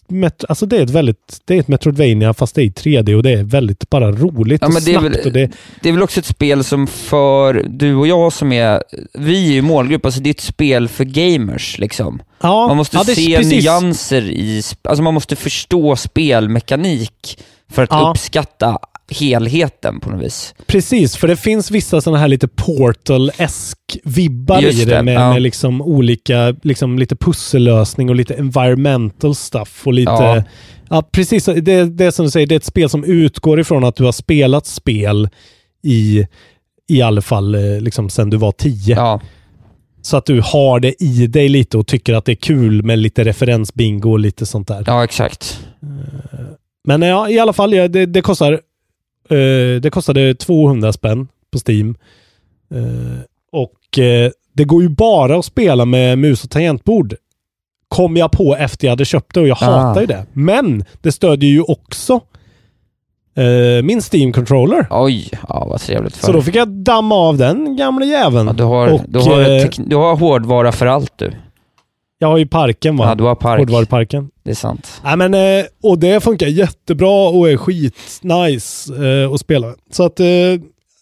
alltså det är ett väldigt, det är ett Metroidvania fast det är i 3D och det är väldigt bara roligt Ja, och men det är, snabbt. väl, och det, det är väl också ett spel som för du och jag som är, vi är ju målgrupp, alltså det är ett spel för gamers liksom. ja, Man måste ja, det- se precis. nyanser i, alltså man måste förstå spelmekanik för att Ja. uppskatta helheten på något vis. Precis, för det finns vissa sådana här lite Portal-esk vibbar Just i det, med, ja. med liksom olika, liksom lite pussellösning och lite environmental stuff och lite... Ja. Ja, precis. Det, det är som du säger, det är ett spel som utgår ifrån att du har spelat spel i, i alla fall eh, liksom sen du var tio. Ja, Så att du har det i dig lite och tycker att det är kul med lite referensbingo och lite sånt där. ja exakt. Men ja, i alla fall, det, det kostar eh, det kostade 200 spänn på Steam. Eh, och eh, det går ju bara att spela med mus och tangentbord. Kom jag på efter jag hade köpt det och jag Ah. hatar ju det. Men det stödjer ju också eh, min Steam-controller. Oj, ja vad trevligt för Så då fick jag damma av den gamla jäveln. ja, du, har, och, du, har eh, du har hårdvara för allt du. Jag har ju parken va? Ja, du har park. Hårdvaruparken. Det är sant. Nej, men, eh, och det funkar jättebra och är skitnice eh, att spela. Så att eh,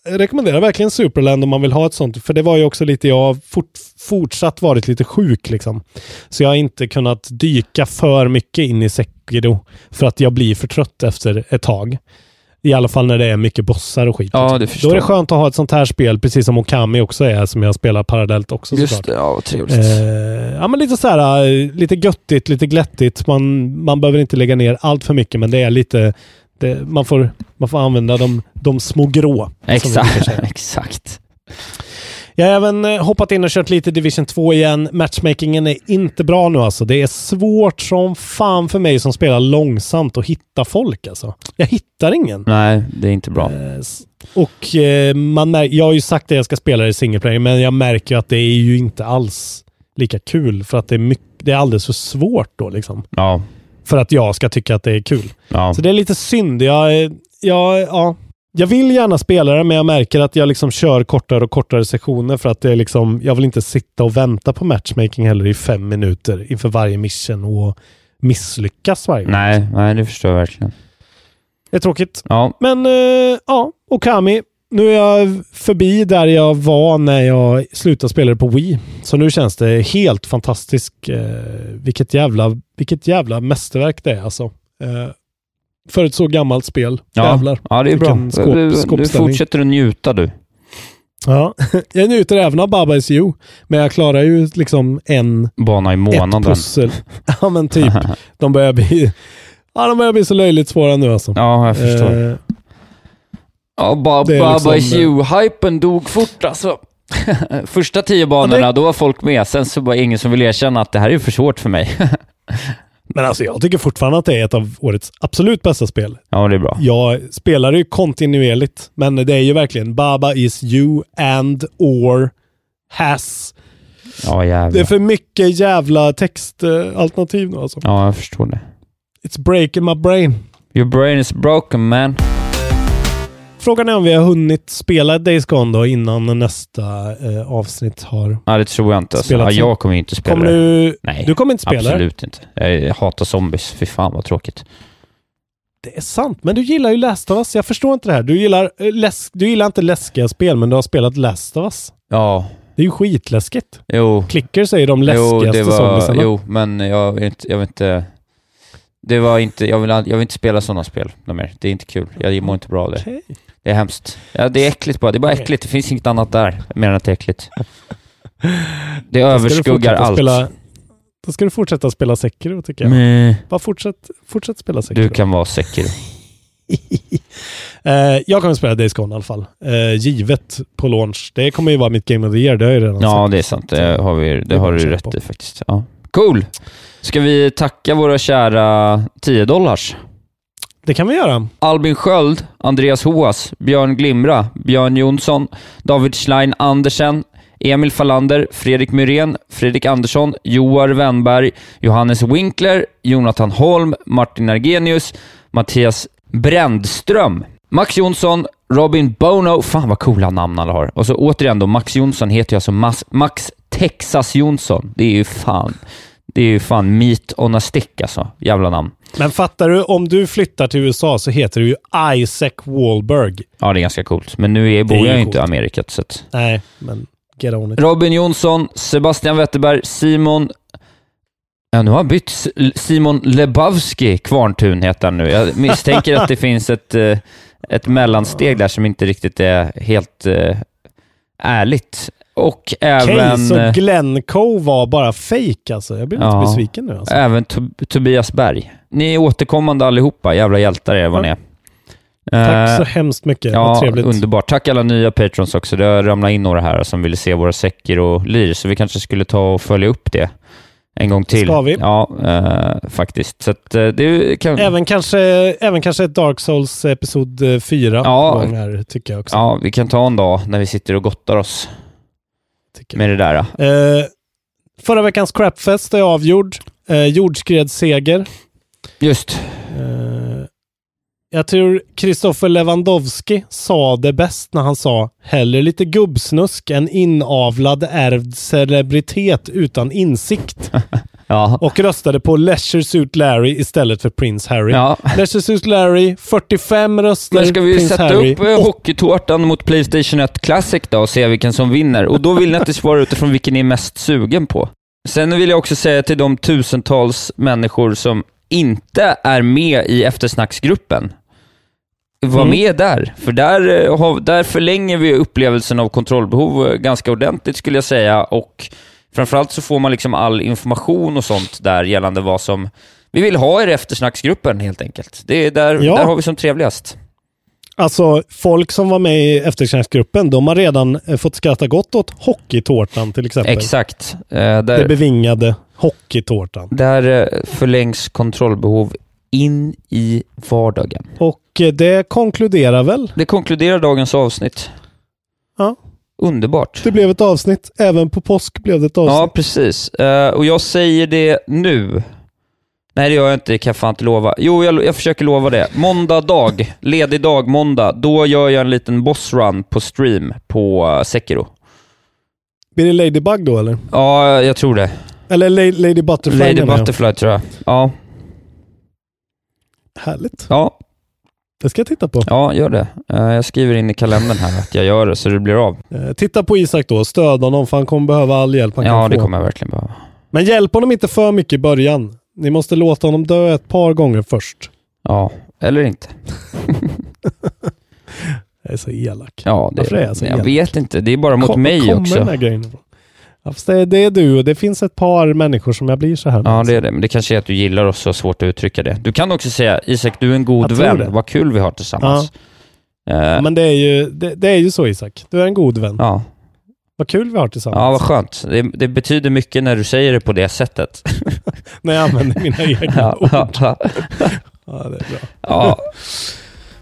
jag rekommenderar verkligen Superland om man vill ha ett sånt. För det var ju också lite, jag har fort, fortsatt varit lite sjuk liksom. Så jag har inte kunnat dyka för mycket in i Sekiro. För att jag blir för trött efter ett tag. I alla fall när det är mycket bossar och skit. Ja, liksom. det förstår Då är det skönt att ha ett sånt här spel, precis som Okami också är, som jag spelar parallellt också Just såklart. det, ja vad trevligt. Eh, ja, men lite så här, eh, lite göttigt, lite glättigt. Man, man behöver inte lägga ner allt för mycket, men det är lite, det, man, får, man får använda de, de små grå. Exakt. exakt. Jag har även eh, hoppat in och kört lite Division 2 igen. Matchmakingen är inte bra nu alltså. Det är svårt som fan för mig som spelar långsamt att hitta folk alltså. Jag hittar ingen. Nej, det är inte bra. Eh, Och eh, man jag har ju sagt att jag ska spela i single player, men jag märker ju att det är ju inte alls lika kul för att det är, mycket, det är alldeles för svårt då liksom. Ja. För att jag ska tycka att det är kul. Ja. Så det är lite synd. Jag, jag, ja. Jag vill gärna spela det, men jag märker att jag liksom kör kortare och kortare sessioner för att det är liksom, jag vill inte sitta och vänta på matchmaking heller i fem minuter inför varje mission och misslyckas varje gång. Nej, nej, det förstår jag verkligen. Det är tråkigt. Ja, Men eh, ja, Okami. Nu är jag förbi där jag var när jag slutade spela det på Wii. Så nu känns det helt fantastiskt. Eh, vilket, jävla, vilket jävla mästerverk det är alltså. Eh, för ett så gammalt spel. ja. Jävlar. ja det är bra. Skåp- du, fortsätter att njuta du. Ja, jag njuter även av Baba Is You. Men jag klarar ju liksom en, Bana i ett månaden. pussel. Ja men typ. De börjar bli, ja, de börjar bli så löjligt svåra nu alltså. Ja, jag förstår. Eh, Ja, ba, är Baba liksom, is you. Hypen dog fort alltså. Första tio banorna, Ja, det- då var folk med. Sen så var det ingen som ville erkänna att det här är för svårt för mig. Men alltså jag tycker fortfarande att det är ett av årets absolut bästa spel. ja, det är bra. Jag spelar ju kontinuerligt, men det är ju verkligen Baba is you and or has. Ja, Det är jävlar. för mycket jävla textalternativ nu alltså. Ja, jag förstår det. It's breaking my brain. Your brain is broken man. Frågan är om vi har hunnit spela Days Gone då innan nästa eh, avsnitt har... Ja, det tror jag inte. Alltså. Ja, jag kommer ju inte spela Kommer det. du... Nej, Du kommer inte spela det? absolut inte. Jag hatar zombies. Fy fan vad tråkigt. Det är sant, men du gillar ju Last of Us. Jag förstår inte det här. Du gillar, läsk... du gillar inte läskiga spel, men du har spelat Last of Us. Ja, Det är ju skitläskigt. jo. Klicker säger de Jo, läskigaste det var, zombiesarna. jo, men jag vill inte, jag vill inte... Det var inte, jag vill, jag vill inte spela sådana spel mer. Det är inte kul. Jag mår inte bra av det. Okej. Det är hemskt. Ja, det är äckligt bara. Det är bara äckligt. Det finns inget annat där, mer än att det är äckligt. Det överskuggar allt. Spela, då ska du fortsätta spela Sekiro tycker jag. Men, Bara fortsätt, fortsätt spela Sekiro. du kan vara Sekiro. Eh, jag kommer spela Days Gone i alla fall. Eh, givet på launch. Det kommer ju vara mitt Game of the Year, det har jag ju redan Ja, sagt. det är sant. Det har, vi, Det det har du rätt på. i faktiskt. Ja. Cool! Ska vi tacka våra kära 10 dollars? Det kan vi göra. Albin Sköld, Andreas Hoas, Björn Glimra, Björn Jonsson, David Schlein Andersen, Emil Fallander, Fredrik Myrén, Fredrik Andersson, Joar Wennberg, Johannes Winkler, Jonathan Holm, Martin Argenius, Mattias Brändström, Max Jonsson, Robin Bono, fan vad coola namn alla har. Och så återigen då, Max Jonsson heter ju alltså Mas, Max Texas Jonsson. Det är ju fan, det är ju fan meat on a stick alltså. Jävla namn. Men fattar du, om du flyttar till USA så heter du ju Isaac Wahlberg. Ja, det är ganska coolt. Men nu är, bor jag ju inte i. Amerika, så att... Nej, men get on it. Robin Jonsson, Sebastian Wetterberg, Simon... Ja, nu har han bytt. Simon Lebowski Kvarntun heter han nu. Jag misstänker att det finns ett, eh, ett mellansteg där som inte riktigt är helt eh, ärligt. Och även, så eh, Glencoe var bara fake alltså. Jag blir lite Ja. besviken nu alltså. även Tob- Tobias Berg. Ni är återkommande allihopa. Jävla hjältar är vad ni är. Tack Eh, så hemskt mycket. Ja, Vad trevligt. underbart. Tack alla nya patrons också. Det har ramlat in några här som ville se våra säcker och lir, så vi kanske skulle ta och följa upp det en gång till. Ska vi? Ja, eh, faktiskt. Så att, eh, det kan... Även kanske, även kanske ett Dark Souls episod 4 Ja. gång här, tycker jag också. Ja, vi kan ta en dag när vi sitter och gottar oss med det där. Eh, förra veckans Crapfest är avgjord. Eh, jordskredsseger. Just. Eh, jag tror Kristoffer Lewandowski sa det bäst när han sa hellre lite gubbsnusk än inavlad ärvd celebritet utan insikt. Ja. Och röstade på Leisure Suit Larry istället för Prince Harry. ja. Leisure Suit Larry, 45 röster. Men ska vi Prince sätta Harry, upp eh, hockeytårtan mot Playstation 1 Classic då och se vilken som vinner? Och då vill ni att det svara utifrån vilken ni är mest sugen på. Sen vill jag också säga till de tusentals människor som inte är med i eftersnacksgruppen, var Mm. med där. För där, eh, där förlänger vi upplevelsen av kontrollbehov eh, ganska ordentligt skulle jag säga och framförallt så får man liksom all information och sånt där gällande vad som vi vill ha i eftersnacksgruppen helt enkelt. Det är där, Ja. där har vi som trevligast. Alltså, folk som var med i efterkärnsgruppen, de har redan eh, fått skratta gott åt hockeytårtan till exempel. Exakt. Eh, Det där, bevingade hockeytårtan. där eh, förlängs kontrollbehov in i vardagen. Och eh, det konkluderar väl? Det konkluderar dagens avsnitt. Ja. Underbart. Det blev ett avsnitt. Även på påsk blev det ett avsnitt. Ja, precis. Eh, och jag säger det nu. Nej, det gör jag inte. Det kan jag fan inte lova. Jo, jag, jag försöker lova det. Måndag dag, ledig dag, måndag. Då gör jag en liten bossrun på stream på uh, Sekiro. Blir det Ladybug då eller? Ja, jag tror det. Eller La- Lady Butterfly Lady menar jag. Butterfly tror jag. Ja, Härligt. ja, Det ska jag titta på. ja, gör det. Eh, jag skriver in i kalendern här att jag gör det, så det blir av. Eh, titta på Isak då. Stöd honom för han kommer behöva all hjälp han Ja, kan det få. kommer jag verkligen behöva. Men hjälp honom inte för mycket i början. Ni måste låta honom dö ett par gånger först. Ja, eller inte. Jag är så elak. Ja, det Varför är jag så jag elak? vet inte. Det är bara mot Kom- mig kommer också. den här grejen ifrån? Ja, fast det, det är du och det finns ett par människor som jag blir så här med. Ja, det är det. Men det kanske är att du gillar oss så svårt att uttrycka det. Du kan också säga, Isak, du är en god Jag vän. det. Vad kul vi har tillsammans. Eh, Men det är, ju, det, det är ju så Isak. Du är en god vän. ja. Vad kul vi har tillsammans. ja, vad skönt. Det, det betyder mycket när du säger det på det sättet. När jag använder mina egna ja, ord. ja, ja. Ja, det är bra. ja.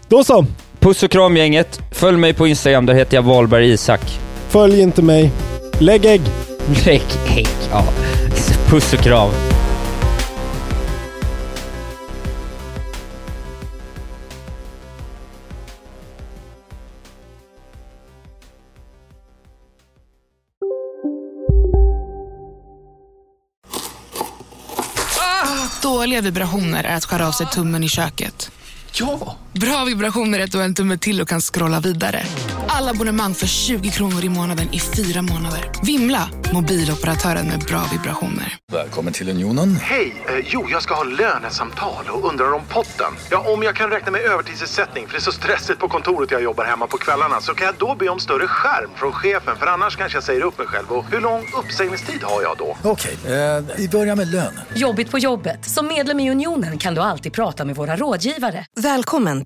Då så. Puss och kram gänget. Följ mig på Instagram, där heter jag Wahlberg Isak. Följ inte mig. Lägg ägg. Lägg ägg, ja. Puss och kram. Dåliga vibrationer är att skära av sig tummen i köket. Ja! Bra vibrationer är att du har en tumme till och kan scrolla vidare. Alla abonnemang för 20 kronor i månaden i fyra månader. Vimla! Mobiloperatören med bra vibrationer. Välkommen till Unionen. Hej! Eh, jo, jag ska ha lönesamtal och undrar om potten. Ja, om jag kan räkna med övertidsersättning för det är så stressigt på kontoret jag jobbar hemma på kvällarna så kan jag då be om större skärm från chefen för annars kanske jag säger upp mig själv. Och hur lång uppsägningstid har jag då? Okej, eh, vi börjar med lön. Jobbigt på jobbet. Som medlem i Unionen kan du alltid prata med våra rådgivare. Välkommen